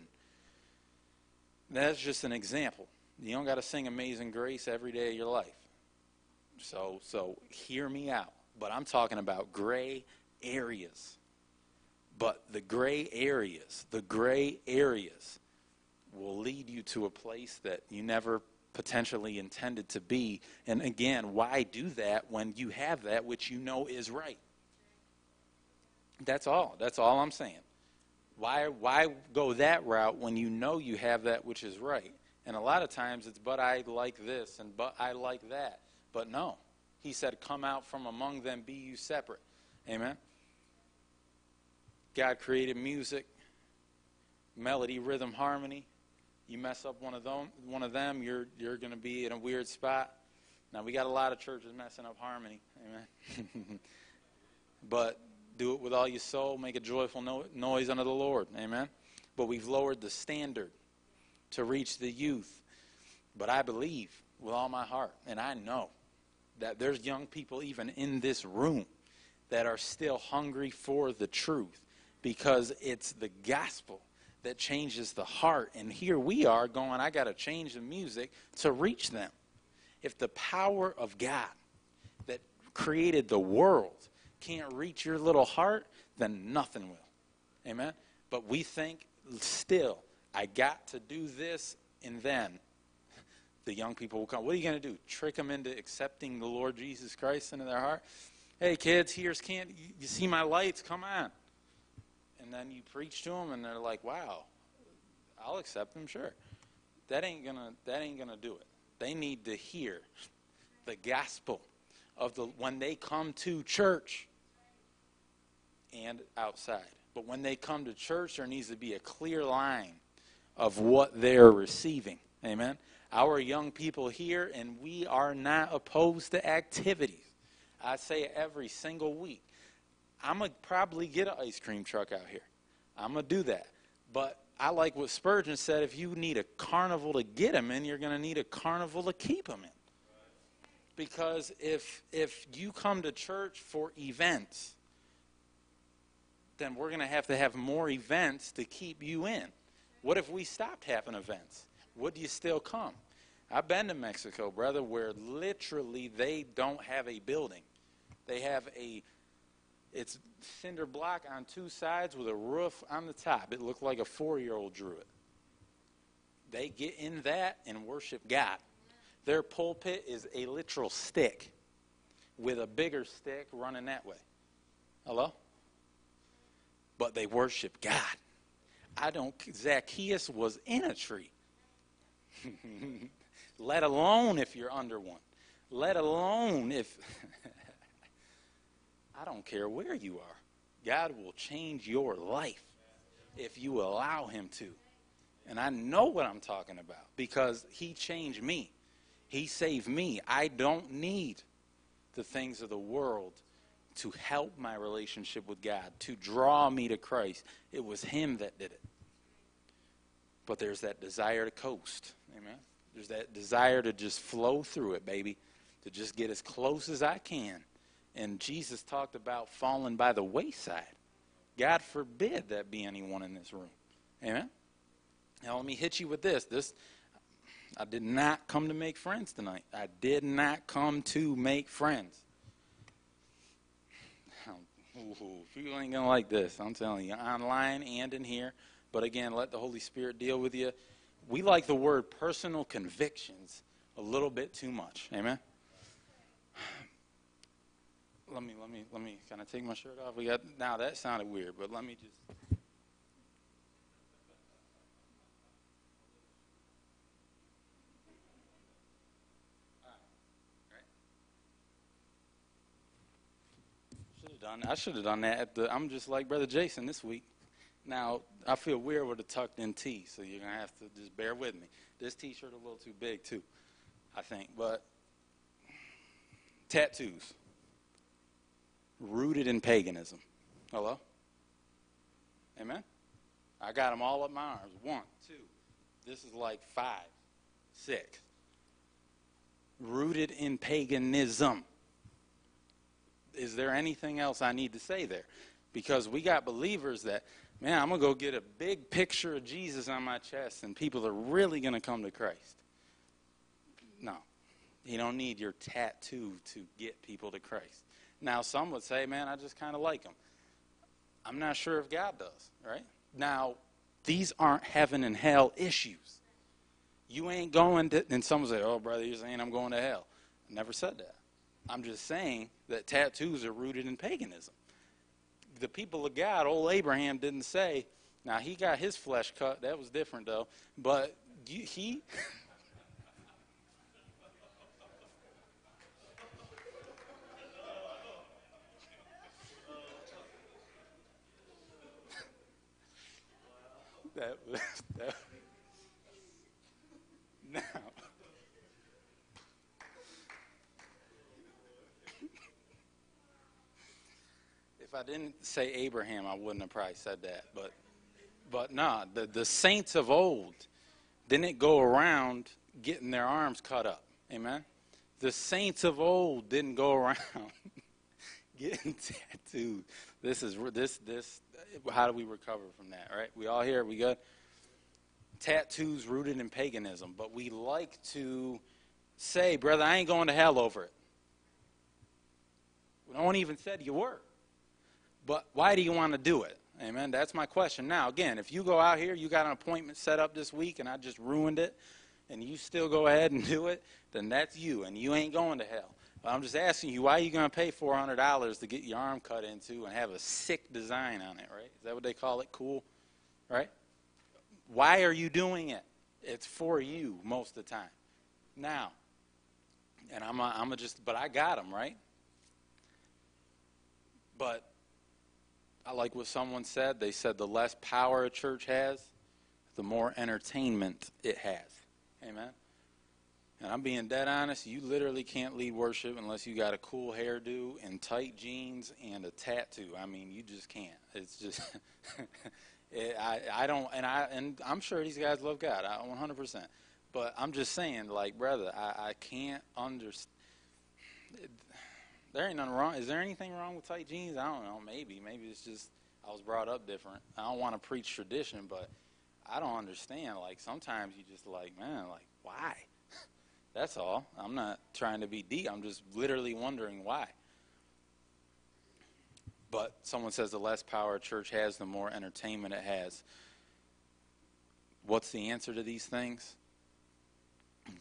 That's just an example. You don't got to sing Amazing Grace every day of your life. So, so hear me out. But I'm talking about gray areas. But the gray areas, the gray areas will lead you to a place that you never potentially intended to be. And again, why do that when you have that which you know is right? That's all. That's all I'm saying. Why, why go that route when you know you have that which is right? And a lot of times it's, but I like this and but I like that. But no. He said, come out from among them, be you separate. Amen. God created music, melody, rhythm, harmony. You mess up one of them, one of them, you're you're going to be in a weird spot. Now we got a lot of churches messing up harmony, amen. but do it with all your soul. Make a joyful no- noise unto the Lord, amen. But we've lowered the standard to reach the youth. But I believe with all my heart, and I know that there's young people even in this room that are still hungry for the truth because it's the gospel that changes the heart. And here we are going, I got to change the music to reach them. If the power of God that created the world can't reach your little heart, then nothing will. Amen? But we think still, I got to do this, and then the young people will come. What are you going to do? Trick them into accepting the Lord Jesus Christ into their heart? Hey, kids, here's can't you see my lights? Come on. And then you preach to them, and they're like, "Wow, I'll accept them, sure." That ain't gonna that ain't gonna do it. They need to hear the gospel of the when they come to church and outside. But when they come to church, there needs to be a clear line of what they're receiving. Amen. Our young people here, and we are not opposed to activities. I say every single week. I'm going to probably get an ice cream truck out here. I'm going to do that. But I like what Spurgeon said if you need a carnival to get them in, you're going to need a carnival to keep them in. Because if, if you come to church for events, then we're going to have to have more events to keep you in. What if we stopped having events? Would you still come? I've been to Mexico, brother, where literally they don't have a building. They have a it's cinder block on two sides with a roof on the top. It looked like a four-year-old drew it. They get in that and worship God. Their pulpit is a literal stick with a bigger stick running that way. Hello? But they worship God. I don't Zacchaeus was in a tree. Let alone if you're under one. Let alone if I don't care where you are. God will change your life if you allow Him to. And I know what I'm talking about because He changed me. He saved me. I don't need the things of the world to help my relationship with God, to draw me to Christ. It was Him that did it. But there's that desire to coast. Amen. There's that desire to just flow through it, baby, to just get as close as I can and Jesus talked about falling by the wayside. God forbid that be anyone in this room. Amen? Now, let me hit you with this. This I did not come to make friends tonight. I did not come to make friends. Ooh, people ain't to like this. I'm telling you, online and in here. But again, let the Holy Spirit deal with you. We like the word personal convictions a little bit too much. Amen? Let me let me let me kind of take my shirt off. We got now that sounded weird, but let me just. I should have done that. At the, I'm just like brother Jason this week. Now I feel weird with a tucked in tee, so you're gonna have to just bear with me. This T-shirt a little too big too, I think. But tattoos rooted in paganism. Hello? Amen? I got them all up my arms. One, two. This is like five, six. Rooted in paganism. Is there anything else I need to say there? Because we got believers that, man, I'm going to go get a big picture of Jesus on my chest and people are really going to come to Christ. No. You don't need your tattoo to get people to Christ. Now, some would say, man, I just kind of like them. I'm not sure if God does, right? Now, these aren't heaven and hell issues. You ain't going to, and some say, oh, brother, you're saying I'm going to hell. I never said that. I'm just saying that tattoos are rooted in paganism. The people of God, old Abraham didn't say, now he got his flesh cut. That was different, though. But he. that, that now, if I didn't say Abraham, I wouldn't have probably said that. But, but nah, the, the saints of old didn't go around getting their arms cut up. Amen? The saints of old didn't go around getting tattooed. This is this this. How do we recover from that? Right? We all here. We good. Tattoos rooted in paganism, but we like to say, "Brother, I ain't going to hell over it." No one even said you were. But why do you want to do it? Amen. That's my question. Now, again, if you go out here, you got an appointment set up this week, and I just ruined it, and you still go ahead and do it, then that's you, and you ain't going to hell. But I'm just asking you, why are you going to pay $400 to get your arm cut into and have a sick design on it, right? Is that what they call it? Cool? Right? Why are you doing it? It's for you most of the time. Now, and I'm a, I'm a just, but I got them, right? But I like what someone said. They said the less power a church has, the more entertainment it has. Amen. And I'm being dead honest, you literally can't lead worship unless you got a cool hairdo and tight jeans and a tattoo. I mean, you just can't. It's just it, I I don't and I and I'm sure these guys love God. I 100%. But I'm just saying like brother, I I can't understand there ain't nothing wrong. Is there anything wrong with tight jeans? I don't know. Maybe. Maybe it's just I was brought up different. I don't want to preach tradition, but I don't understand. Like sometimes you just like, man, like why? That's all. I'm not trying to be deep. I'm just literally wondering why. But someone says the less power a church has, the more entertainment it has. What's the answer to these things?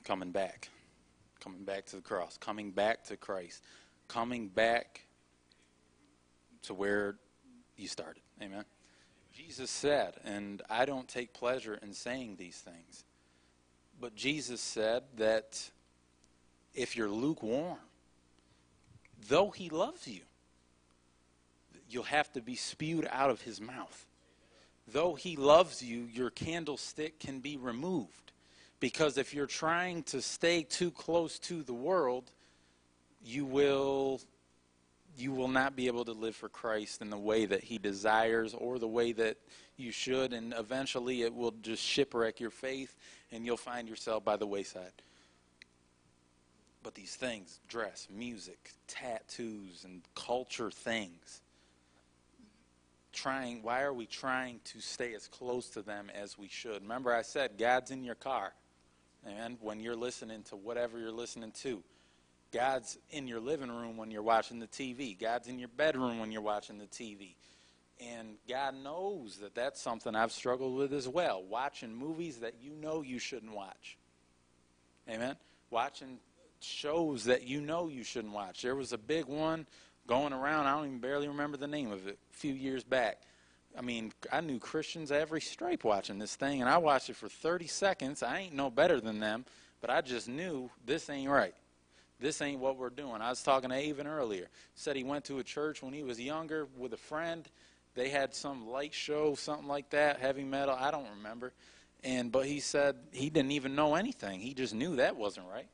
Coming back. Coming back to the cross. Coming back to Christ coming back to where you started. Amen. Jesus said, and I don't take pleasure in saying these things, but Jesus said that if you're lukewarm, though he loves you, you'll have to be spewed out of his mouth. Though he loves you, your candlestick can be removed. Because if you're trying to stay too close to the world, you will you will not be able to live for Christ in the way that he desires or the way that you should and eventually it will just shipwreck your faith and you'll find yourself by the wayside. But these things, dress, music, tattoos and culture things trying why are we trying to stay as close to them as we should? Remember I said God's in your car. And when you're listening to whatever you're listening to, God's in your living room when you're watching the TV. God's in your bedroom when you're watching the TV. And God knows that that's something I've struggled with as well. Watching movies that you know you shouldn't watch. Amen? Watching shows that you know you shouldn't watch. There was a big one going around, I don't even barely remember the name of it, a few years back. I mean, I knew Christians every stripe watching this thing, and I watched it for 30 seconds. I ain't no better than them, but I just knew this ain't right. This ain't what we're doing. I was talking to Avon earlier. Said he went to a church when he was younger with a friend. They had some light show, something like that, heavy metal. I don't remember. And but he said he didn't even know anything. He just knew that wasn't right.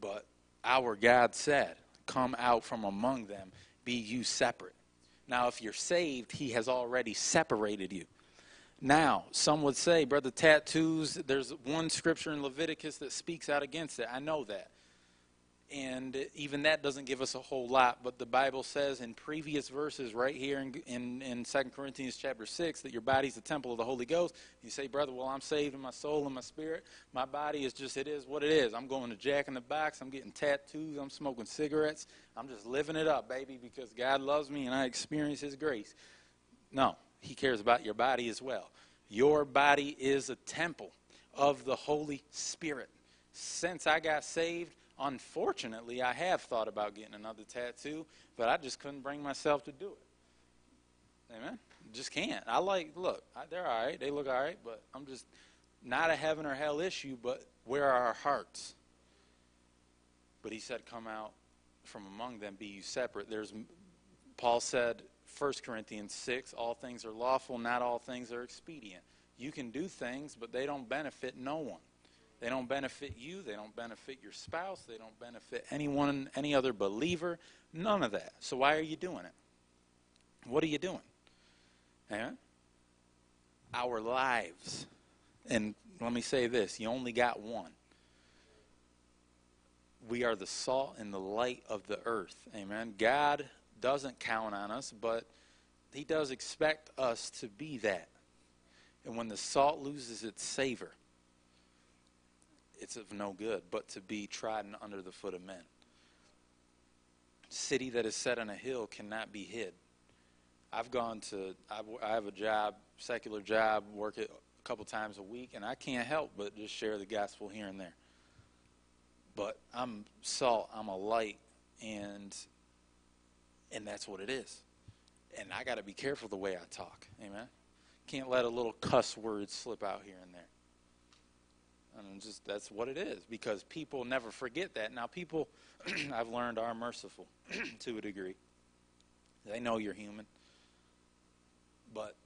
But our God said, "Come out from among them, be you separate." Now, if you're saved, He has already separated you. Now, some would say, brother, tattoos, there's one scripture in Leviticus that speaks out against it. I know that. And even that doesn't give us a whole lot, but the Bible says in previous verses right here in, in, in 2 Corinthians chapter 6 that your body's the temple of the Holy Ghost. You say, brother, well, I'm saved in my soul and my spirit. My body is just, it is what it is. I'm going to Jack in the Box. I'm getting tattoos. I'm smoking cigarettes. I'm just living it up, baby, because God loves me and I experience His grace. No, he cares about your body as well. Your body is a temple of the Holy Spirit. Since I got saved, unfortunately, I have thought about getting another tattoo, but I just couldn't bring myself to do it. Amen. Just can't. I like, look, they're all right. They look all right, but I'm just not a heaven or hell issue, but where are our hearts? But he said, Come out from among them, be you separate. There's, Paul said, 1 Corinthians 6 all things are lawful, not all things are expedient. You can do things, but they don't benefit no one. They don't benefit you. They don't benefit your spouse. They don't benefit anyone, any other believer. None of that. So why are you doing it? What are you doing? Amen? Our lives. And let me say this you only got one. We are the salt and the light of the earth. Amen. God doesn't count on us, but He does expect us to be that. And when the salt loses its savor, it's of no good but to be trodden under the foot of men. City that is set on a hill cannot be hid. I've gone to, I've, I have a job, secular job, work it a couple times a week, and I can't help but just share the gospel here and there. But I'm salt, I'm a light, and and that's what it is. And I got to be careful the way I talk. Amen. Can't let a little cuss word slip out here and there. And just that's what it is because people never forget that. Now, people, I've learned, are merciful to a degree. They know you're human, but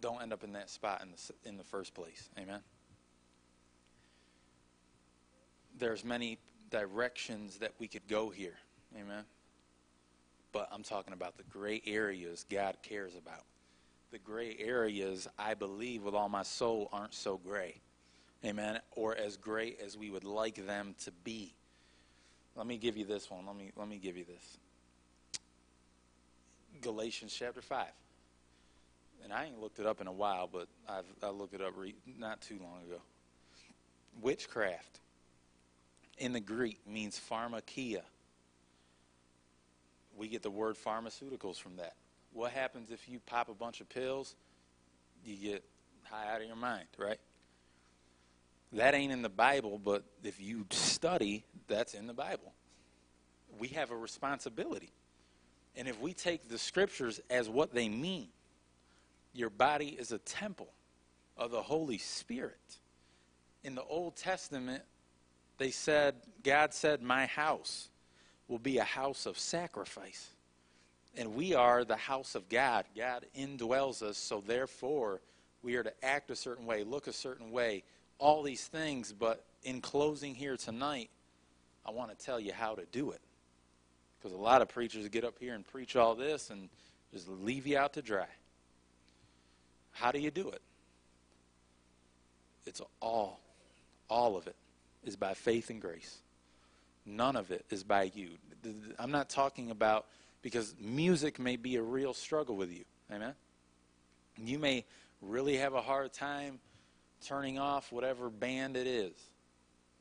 don't end up in that spot in the in the first place. Amen. There's many directions that we could go here. Amen. But I'm talking about the gray areas God cares about. The gray areas, I believe with all my soul, aren't so gray amen, or as great as we would like them to be. Let me give you this one. Let me let me give you this. Galatians chapter five, and I ain't looked it up in a while, but I've I looked it up re- not too long ago. Witchcraft in the Greek means pharmakeia. We get the word pharmaceuticals from that. What happens if you pop a bunch of pills? You get high out of your mind, right? That ain't in the Bible, but if you study, that's in the Bible. We have a responsibility. And if we take the scriptures as what they mean, your body is a temple of the Holy Spirit. In the Old Testament, they said, God said, My house will be a house of sacrifice. And we are the house of God. God indwells us, so therefore we are to act a certain way, look a certain way, all these things, but in closing here tonight, I want to tell you how to do it. Because a lot of preachers get up here and preach all this and just leave you out to dry. How do you do it? It's all, all of it is by faith and grace. None of it is by you. I'm not talking about because music may be a real struggle with you. Amen? You may really have a hard time turning off whatever band it is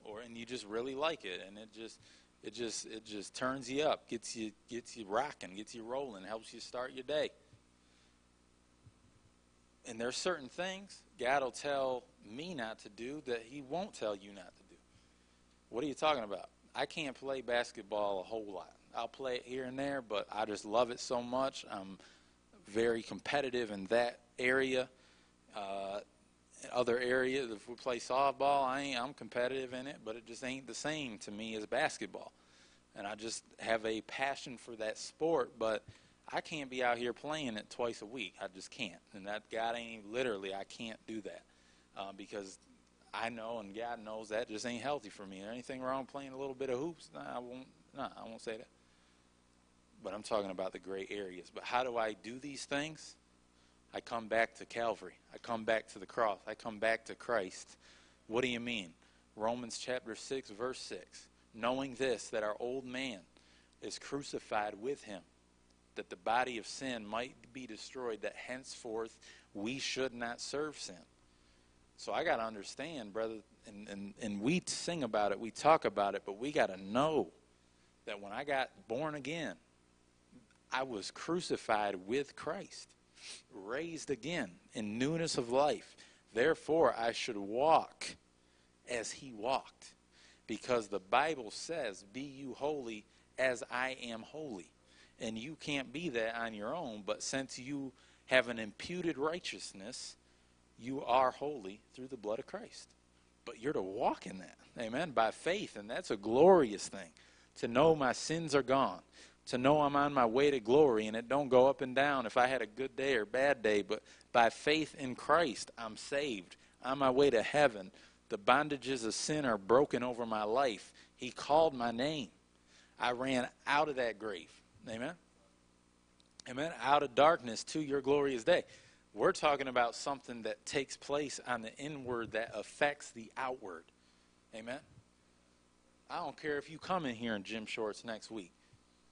or and you just really like it and it just it just it just turns you up gets you gets you rocking gets you rolling helps you start your day and there's certain things god will tell me not to do that he won't tell you not to do what are you talking about i can't play basketball a whole lot i'll play it here and there but i just love it so much i'm very competitive in that area uh, other areas. If we play softball, I ain't, I'm competitive in it, but it just ain't the same to me as basketball. And I just have a passion for that sport, but I can't be out here playing it twice a week. I just can't. And that God ain't literally, I can't do that uh, because I know and God knows that just ain't healthy for me. Anything wrong playing a little bit of hoops? No, I won't. No, I won't say that. But I'm talking about the gray areas. But how do I do these things? I come back to Calvary. I come back to the cross. I come back to Christ. What do you mean? Romans chapter 6, verse 6. Knowing this, that our old man is crucified with him, that the body of sin might be destroyed, that henceforth we should not serve sin. So I got to understand, brother, and, and, and we sing about it, we talk about it, but we got to know that when I got born again, I was crucified with Christ raised again in newness of life. Therefore, I should walk as he walked. Because the Bible says, Be you holy as I am holy. And you can't be that on your own, but since you have an imputed righteousness, you are holy through the blood of Christ. But you're to walk in that, amen, by faith. And that's a glorious thing to know my sins are gone, to know I'm on my way to glory and it don't go up and down if I had a good day or bad day, but by faith in Christ, I'm saved. On my way to heaven, The bondages of sin are broken over my life. He called my name. I ran out of that grave. Amen. Amen. Out of darkness to your glorious day. We're talking about something that takes place on the inward that affects the outward. Amen. I don't care if you come in here in gym shorts next week.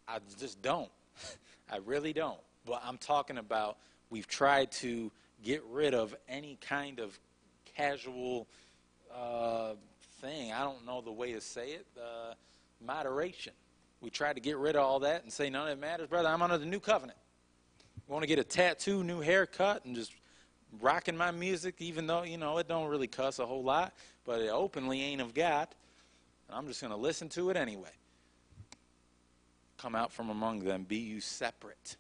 I just don't. I really don't. But I'm talking about we've tried to get rid of any kind of casual uh, thing. I don't know the way to say it. Uh, moderation. We tried to get rid of all that and say none of it matters, brother. I'm under the new covenant. Want to get a tattoo, new haircut, and just rocking my music, even though you know it don't really cuss a whole lot, but it openly ain't of God. And I'm just going to listen to it anyway. Come out from among them, be you separate.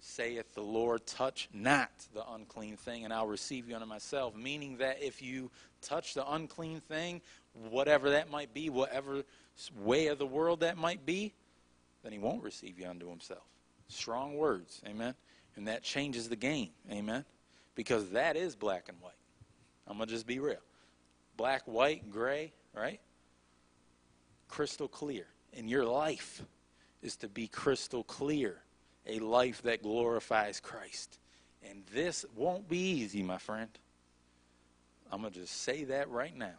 Saith the Lord, touch not the unclean thing, and I'll receive you unto myself. Meaning that if you touch the unclean thing, whatever that might be, whatever way of the world that might be, then he won't receive you unto himself. Strong words, amen. And that changes the game, amen. Because that is black and white. I'm going to just be real. Black, white, gray, right? Crystal clear. And your life is to be crystal clear, a life that glorifies Christ. And this won't be easy, my friend. I'm going to just say that right now.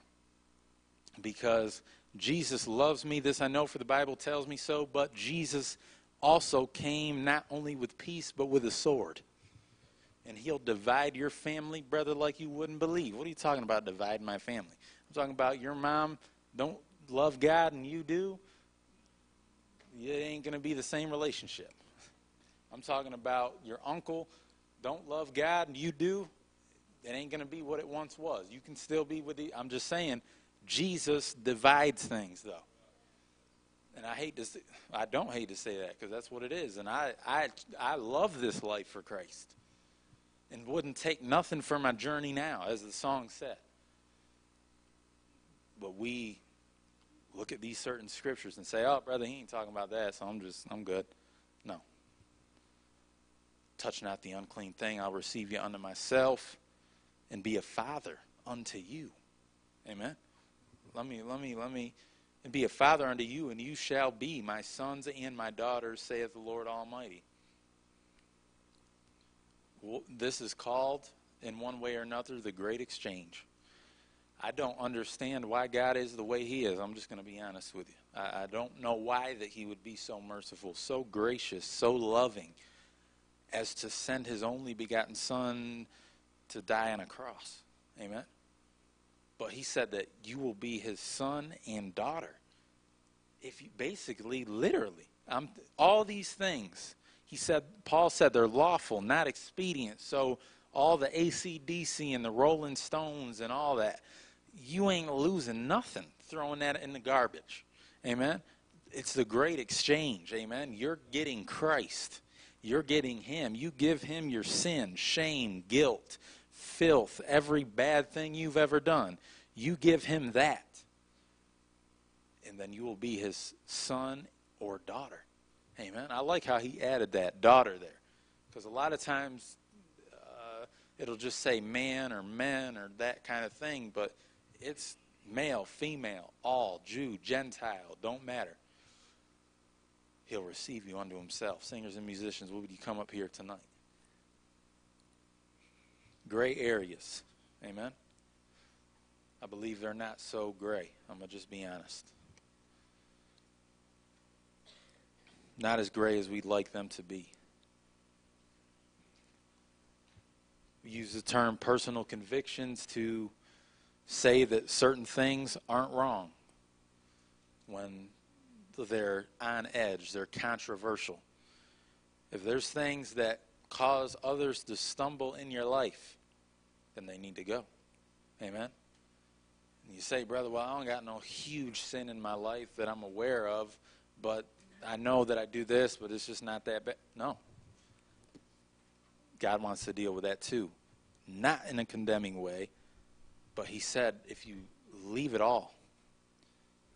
Because Jesus loves me. This I know, for the Bible tells me so. But Jesus also came not only with peace, but with a sword. And he'll divide your family, brother, like you wouldn't believe. What are you talking about, dividing my family? I'm talking about your mom don't love God and you do. It ain't going to be the same relationship. I'm talking about your uncle don't love God and you do. It ain't going to be what it once was. You can still be with the. I'm just saying, Jesus divides things, though. And I hate to say, I don't hate to say that because that's what it is. And I, I, I love this life for Christ and wouldn't take nothing for my journey now, as the song said. But we look at these certain scriptures and say, oh, brother, he ain't talking about that, so I'm just, I'm good. No. Touch not the unclean thing, I'll receive you unto myself and be a father unto you. Amen. Let me, let me, let me, and be a father unto you, and you shall be my sons and my daughters, saith the Lord Almighty. This is called, in one way or another, the great exchange. I don't understand why God is the way He is. I'm just going to be honest with you. I, I don't know why that He would be so merciful, so gracious, so loving, as to send His only begotten Son to die on a cross. Amen. But he said that you will be his son and daughter. If you basically, literally, I'm, all these things, he said, Paul said they're lawful, not expedient. So all the ACDC and the Rolling Stones and all that, you ain't losing nothing throwing that in the garbage. Amen. It's the great exchange. Amen. You're getting Christ. You're getting him. You give him your sin, shame, guilt, filth, every bad thing you've ever done. You give him that. And then you will be his son or daughter. Amen. I like how he added that daughter there. Because a lot of times uh, it'll just say man or men or that kind of thing, but it's male, female, all, Jew, Gentile, don't matter. He'll receive you unto himself. Singers and musicians, would you come up here tonight? Gray areas. Amen. I believe they're not so gray. I'm going to just be honest. Not as gray as we'd like them to be. We use the term personal convictions to say that certain things aren't wrong when they're on edge, they're controversial. If there's things that cause others to stumble in your life, then they need to go. Amen. You say, brother, well, I don't got no huge sin in my life that I'm aware of, but I know that I do this, but it's just not that bad. No. God wants to deal with that too. Not in a condemning way, but He said, if you leave it all,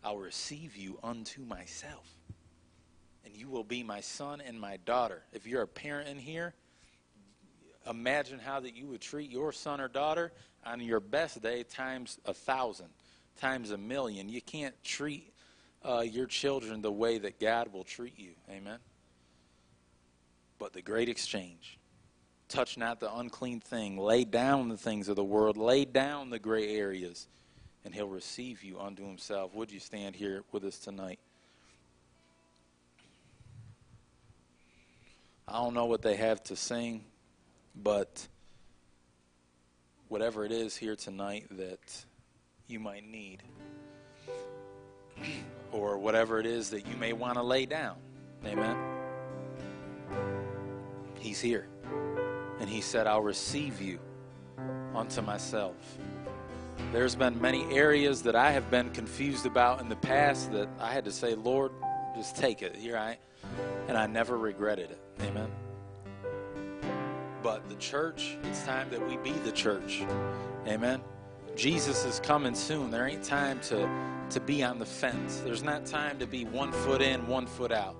I'll receive you unto myself. And you will be my son and my daughter. If you're a parent in here, imagine how that you would treat your son or daughter on your best day times a thousand, times a million. You can't treat uh, your children the way that God will treat you. Amen. But the great exchange. Touch not the unclean thing. Lay down the things of the world. Lay down the gray areas, and he'll receive you unto himself. Would you stand here with us tonight? I don't know what they have to sing, but whatever it is here tonight that you might need, or whatever it is that you may want to lay down, amen. He's here. And he said, I'll receive you unto myself. There's been many areas that I have been confused about in the past that I had to say, Lord, just take it. Here I and I never regretted it. Amen. But the church, it's time that we be the church. Amen. Jesus is coming soon. There ain't time to, to be on the fence. There's not time to be one foot in, one foot out.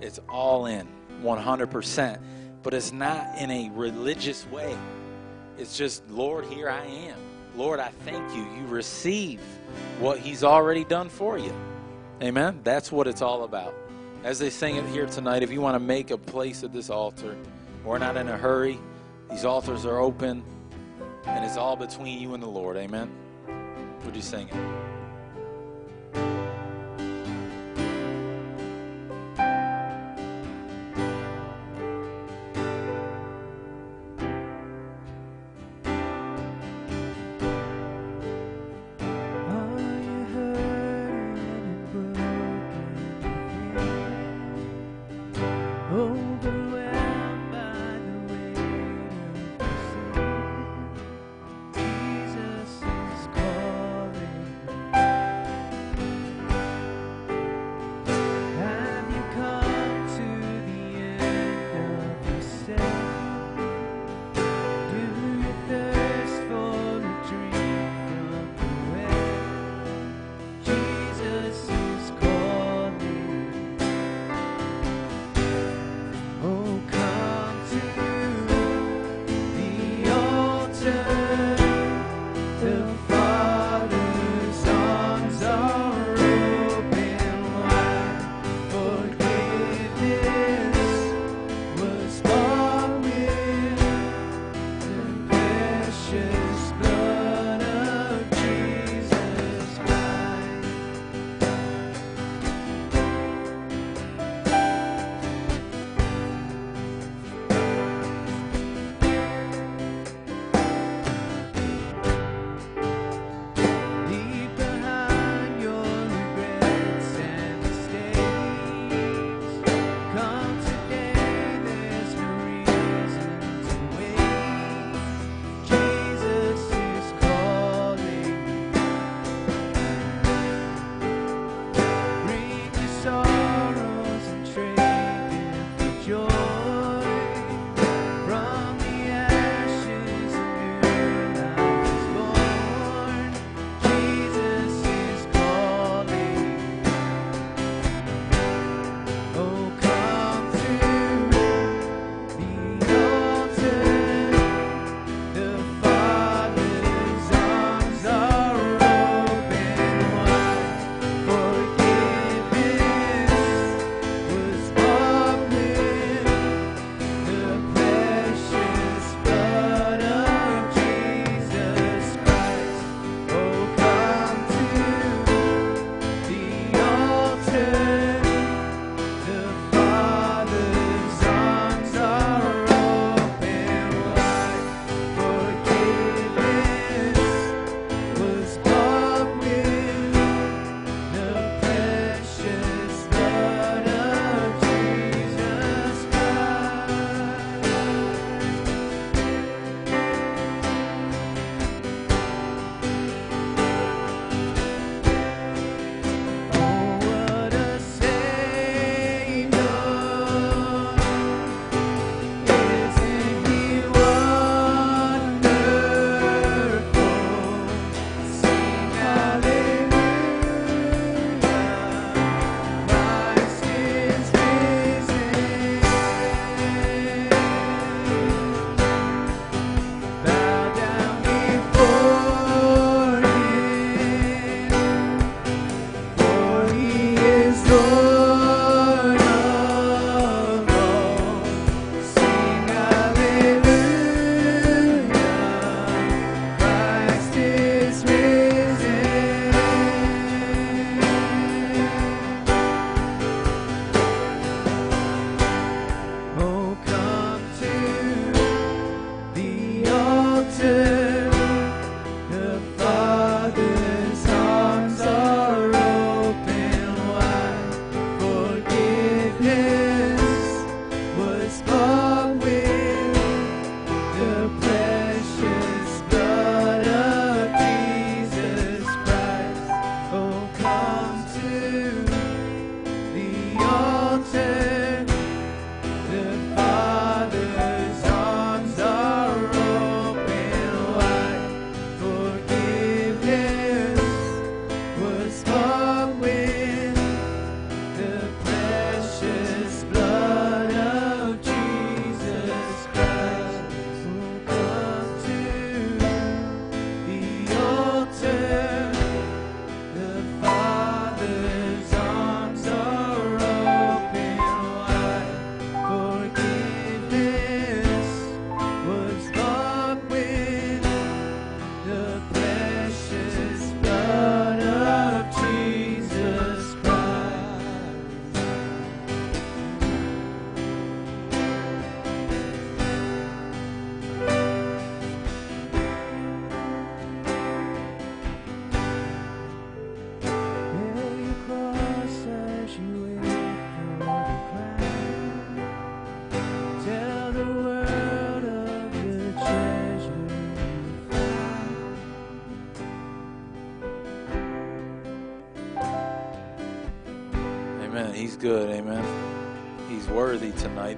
It's all in, 100%. But it's not in a religious way. It's just, Lord, here I am. Lord, I thank you. You receive what He's already done for you. Amen. That's what it's all about. As they sing it here tonight, if you want to make a place at this altar, we're not in a hurry. These altars are open, and it's all between you and the Lord. Amen. Would you sing it? 주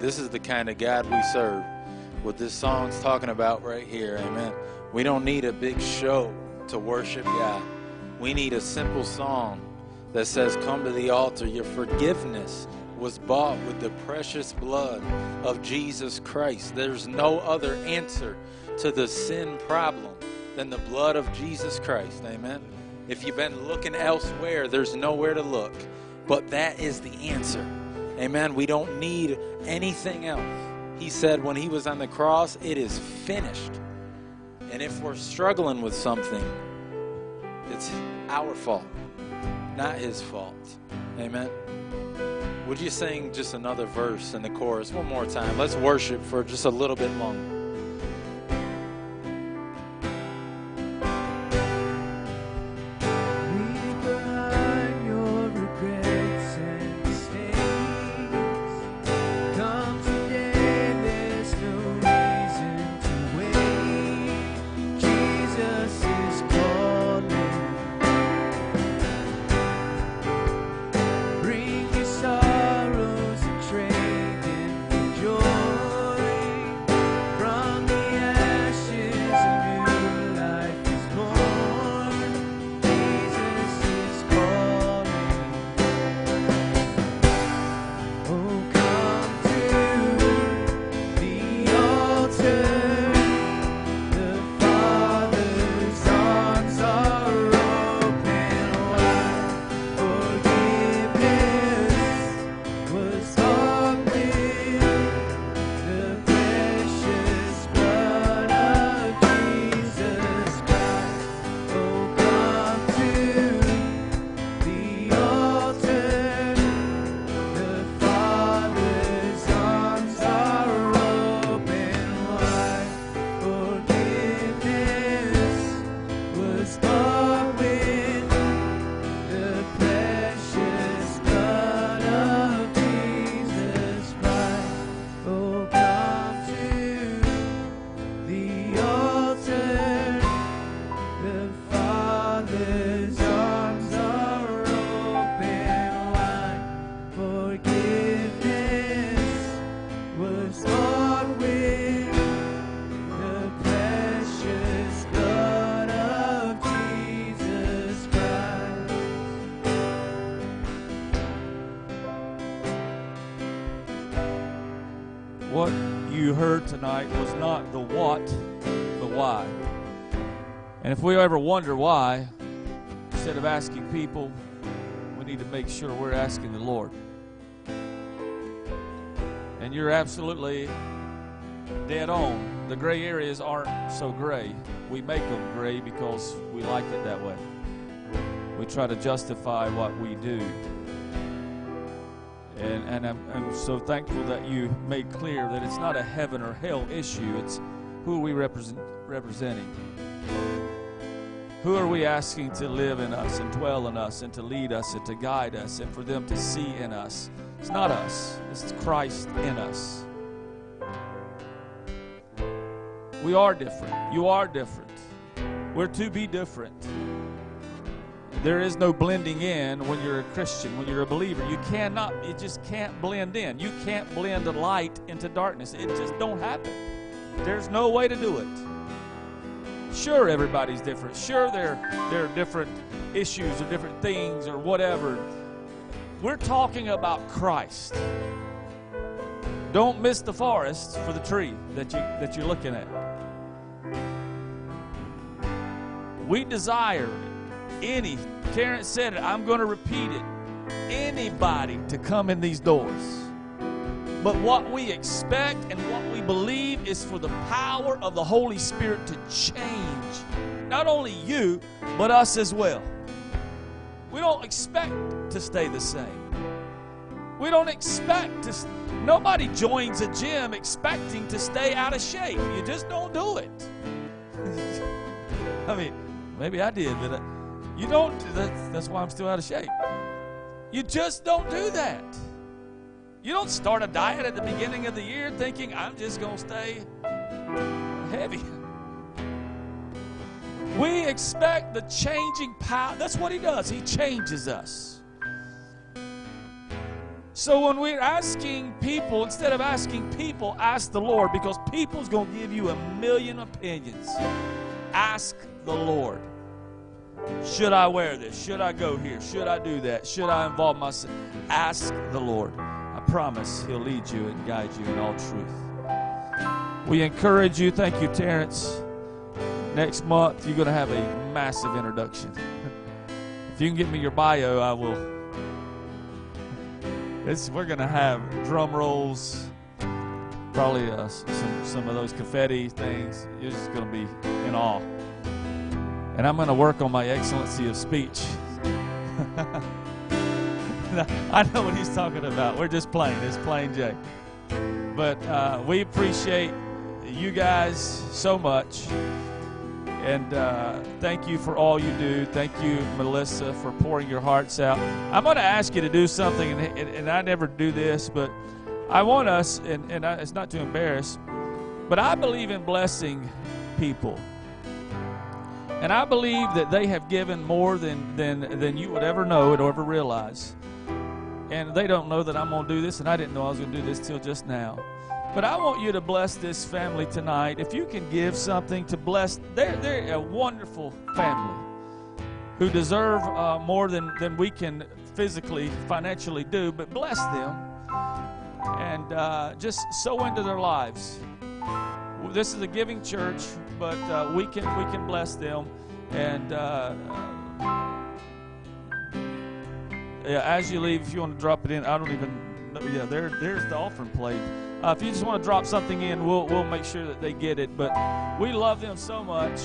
This is the kind of God we serve. What this song's talking about right here. Amen. We don't need a big show to worship God. We need a simple song that says, Come to the altar. Your forgiveness was bought with the precious blood of Jesus Christ. There's no other answer to the sin problem than the blood of Jesus Christ. Amen. If you've been looking elsewhere, there's nowhere to look. But that is the answer. Amen. We don't need anything else. He said when he was on the cross, it is finished. And if we're struggling with something, it's our fault, not his fault. Amen. Would you sing just another verse in the chorus one more time? Let's worship for just a little bit longer. Was not the what, the why. And if we ever wonder why, instead of asking people, we need to make sure we're asking the Lord. And you're absolutely dead on. The gray areas aren't so gray. We make them gray because we like it that way. We try to justify what we do. And, and I'm, I'm so thankful that you made clear that it's not a heaven or hell issue. It's who are we represent, representing? Who are we asking to live in us and dwell in us and to lead us and to guide us and for them to see in us? It's not us, it's Christ in us. We are different. You are different. We're to be different. There is no blending in when you're a Christian, when you're a believer. You cannot, it just can't blend in. You can't blend light into darkness. It just don't happen. There's no way to do it. Sure, everybody's different. Sure, there, there are different issues or different things or whatever. We're talking about Christ. Don't miss the forest for the tree that you that you're looking at. We desire any, Terrance said it, I'm going to repeat it, anybody to come in these doors. But what we expect and what we believe is for the power of the Holy Spirit to change not only you, but us as well. We don't expect to stay the same. We don't expect to, nobody joins a gym expecting to stay out of shape. You just don't do it. I mean, maybe I did, but uh, you don't, that's, that's why I'm still out of shape. You just don't do that. You don't start a diet at the beginning of the year thinking, I'm just going to stay heavy. We expect the changing power. That's what he does. He changes us. So when we're asking people, instead of asking people, ask the Lord because people's going to give you a million opinions. Ask the Lord. Should I wear this? Should I go here? Should I do that? Should I involve myself? Ask the Lord. I promise He'll lead you and guide you in all truth. We encourage you. Thank you, Terrance. Next month, you're going to have a massive introduction. if you can get me your bio, I will. It's, we're going to have drum rolls, probably uh, some, some of those confetti things. You're just going to be in awe. And I'm going to work on my excellency of speech. I know what he's talking about. We're just playing. It's plain Jay. But uh, we appreciate you guys so much. And uh, thank you for all you do. Thank you, Melissa, for pouring your hearts out. I'm going to ask you to do something, and, and, and I never do this, but I want us, and, and I, it's not to embarrass, but I believe in blessing people. And I believe that they have given more than, than, than you would ever know or ever realize. And they don't know that I'm going to do this, and I didn't know I was going to do this till just now. But I want you to bless this family tonight. If you can give something to bless, they're, they're a wonderful family who deserve uh, more than, than we can physically, financially do, but bless them and uh, just sow into their lives. This is a giving church but uh, we can we can bless them. And uh, yeah as you leave if you want to drop it in i don't even yeah there there's the offering plate. Uh, if you just want to drop something in we'll we'll make sure that they get it. But we love them so much.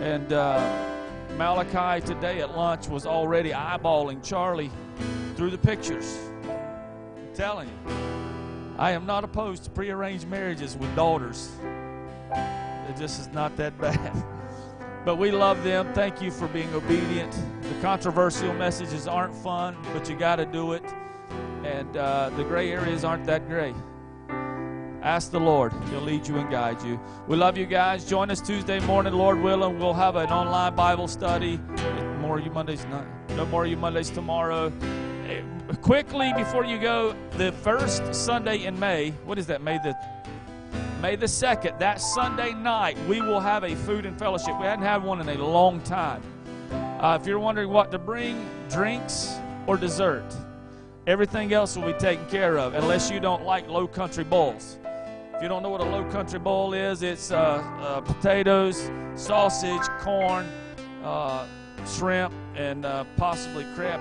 And uh, malachi today at lunch was already eyeballing charlie through the pictures. I'm telling you. I am not opposed to prearranged marriages with daughters it just is not that bad. But we love them. Thank you for being obedient. The controversial messages aren't fun, but you got to do it. And uh, the gray areas aren't that gray. Ask the Lord. He'll lead you and guide you. We love you guys. Join us Tuesday morning, Lord willing. We'll have an online Bible study. More of you Mondays, not, no more of you Mondays tomorrow. Eh, quickly, before you go, the first Sunday in May, what is that, May the May the 2nd, that Sunday night, we will have a food and fellowship. We hadn't had one in a long time. Uh, if you're wondering what to bring, drinks or dessert, everything else will be taken care of unless you don't like low country bowls. If you don't know what a low country bowl is, it's uh, uh, potatoes, sausage, corn, uh, shrimp, and uh, possibly crab.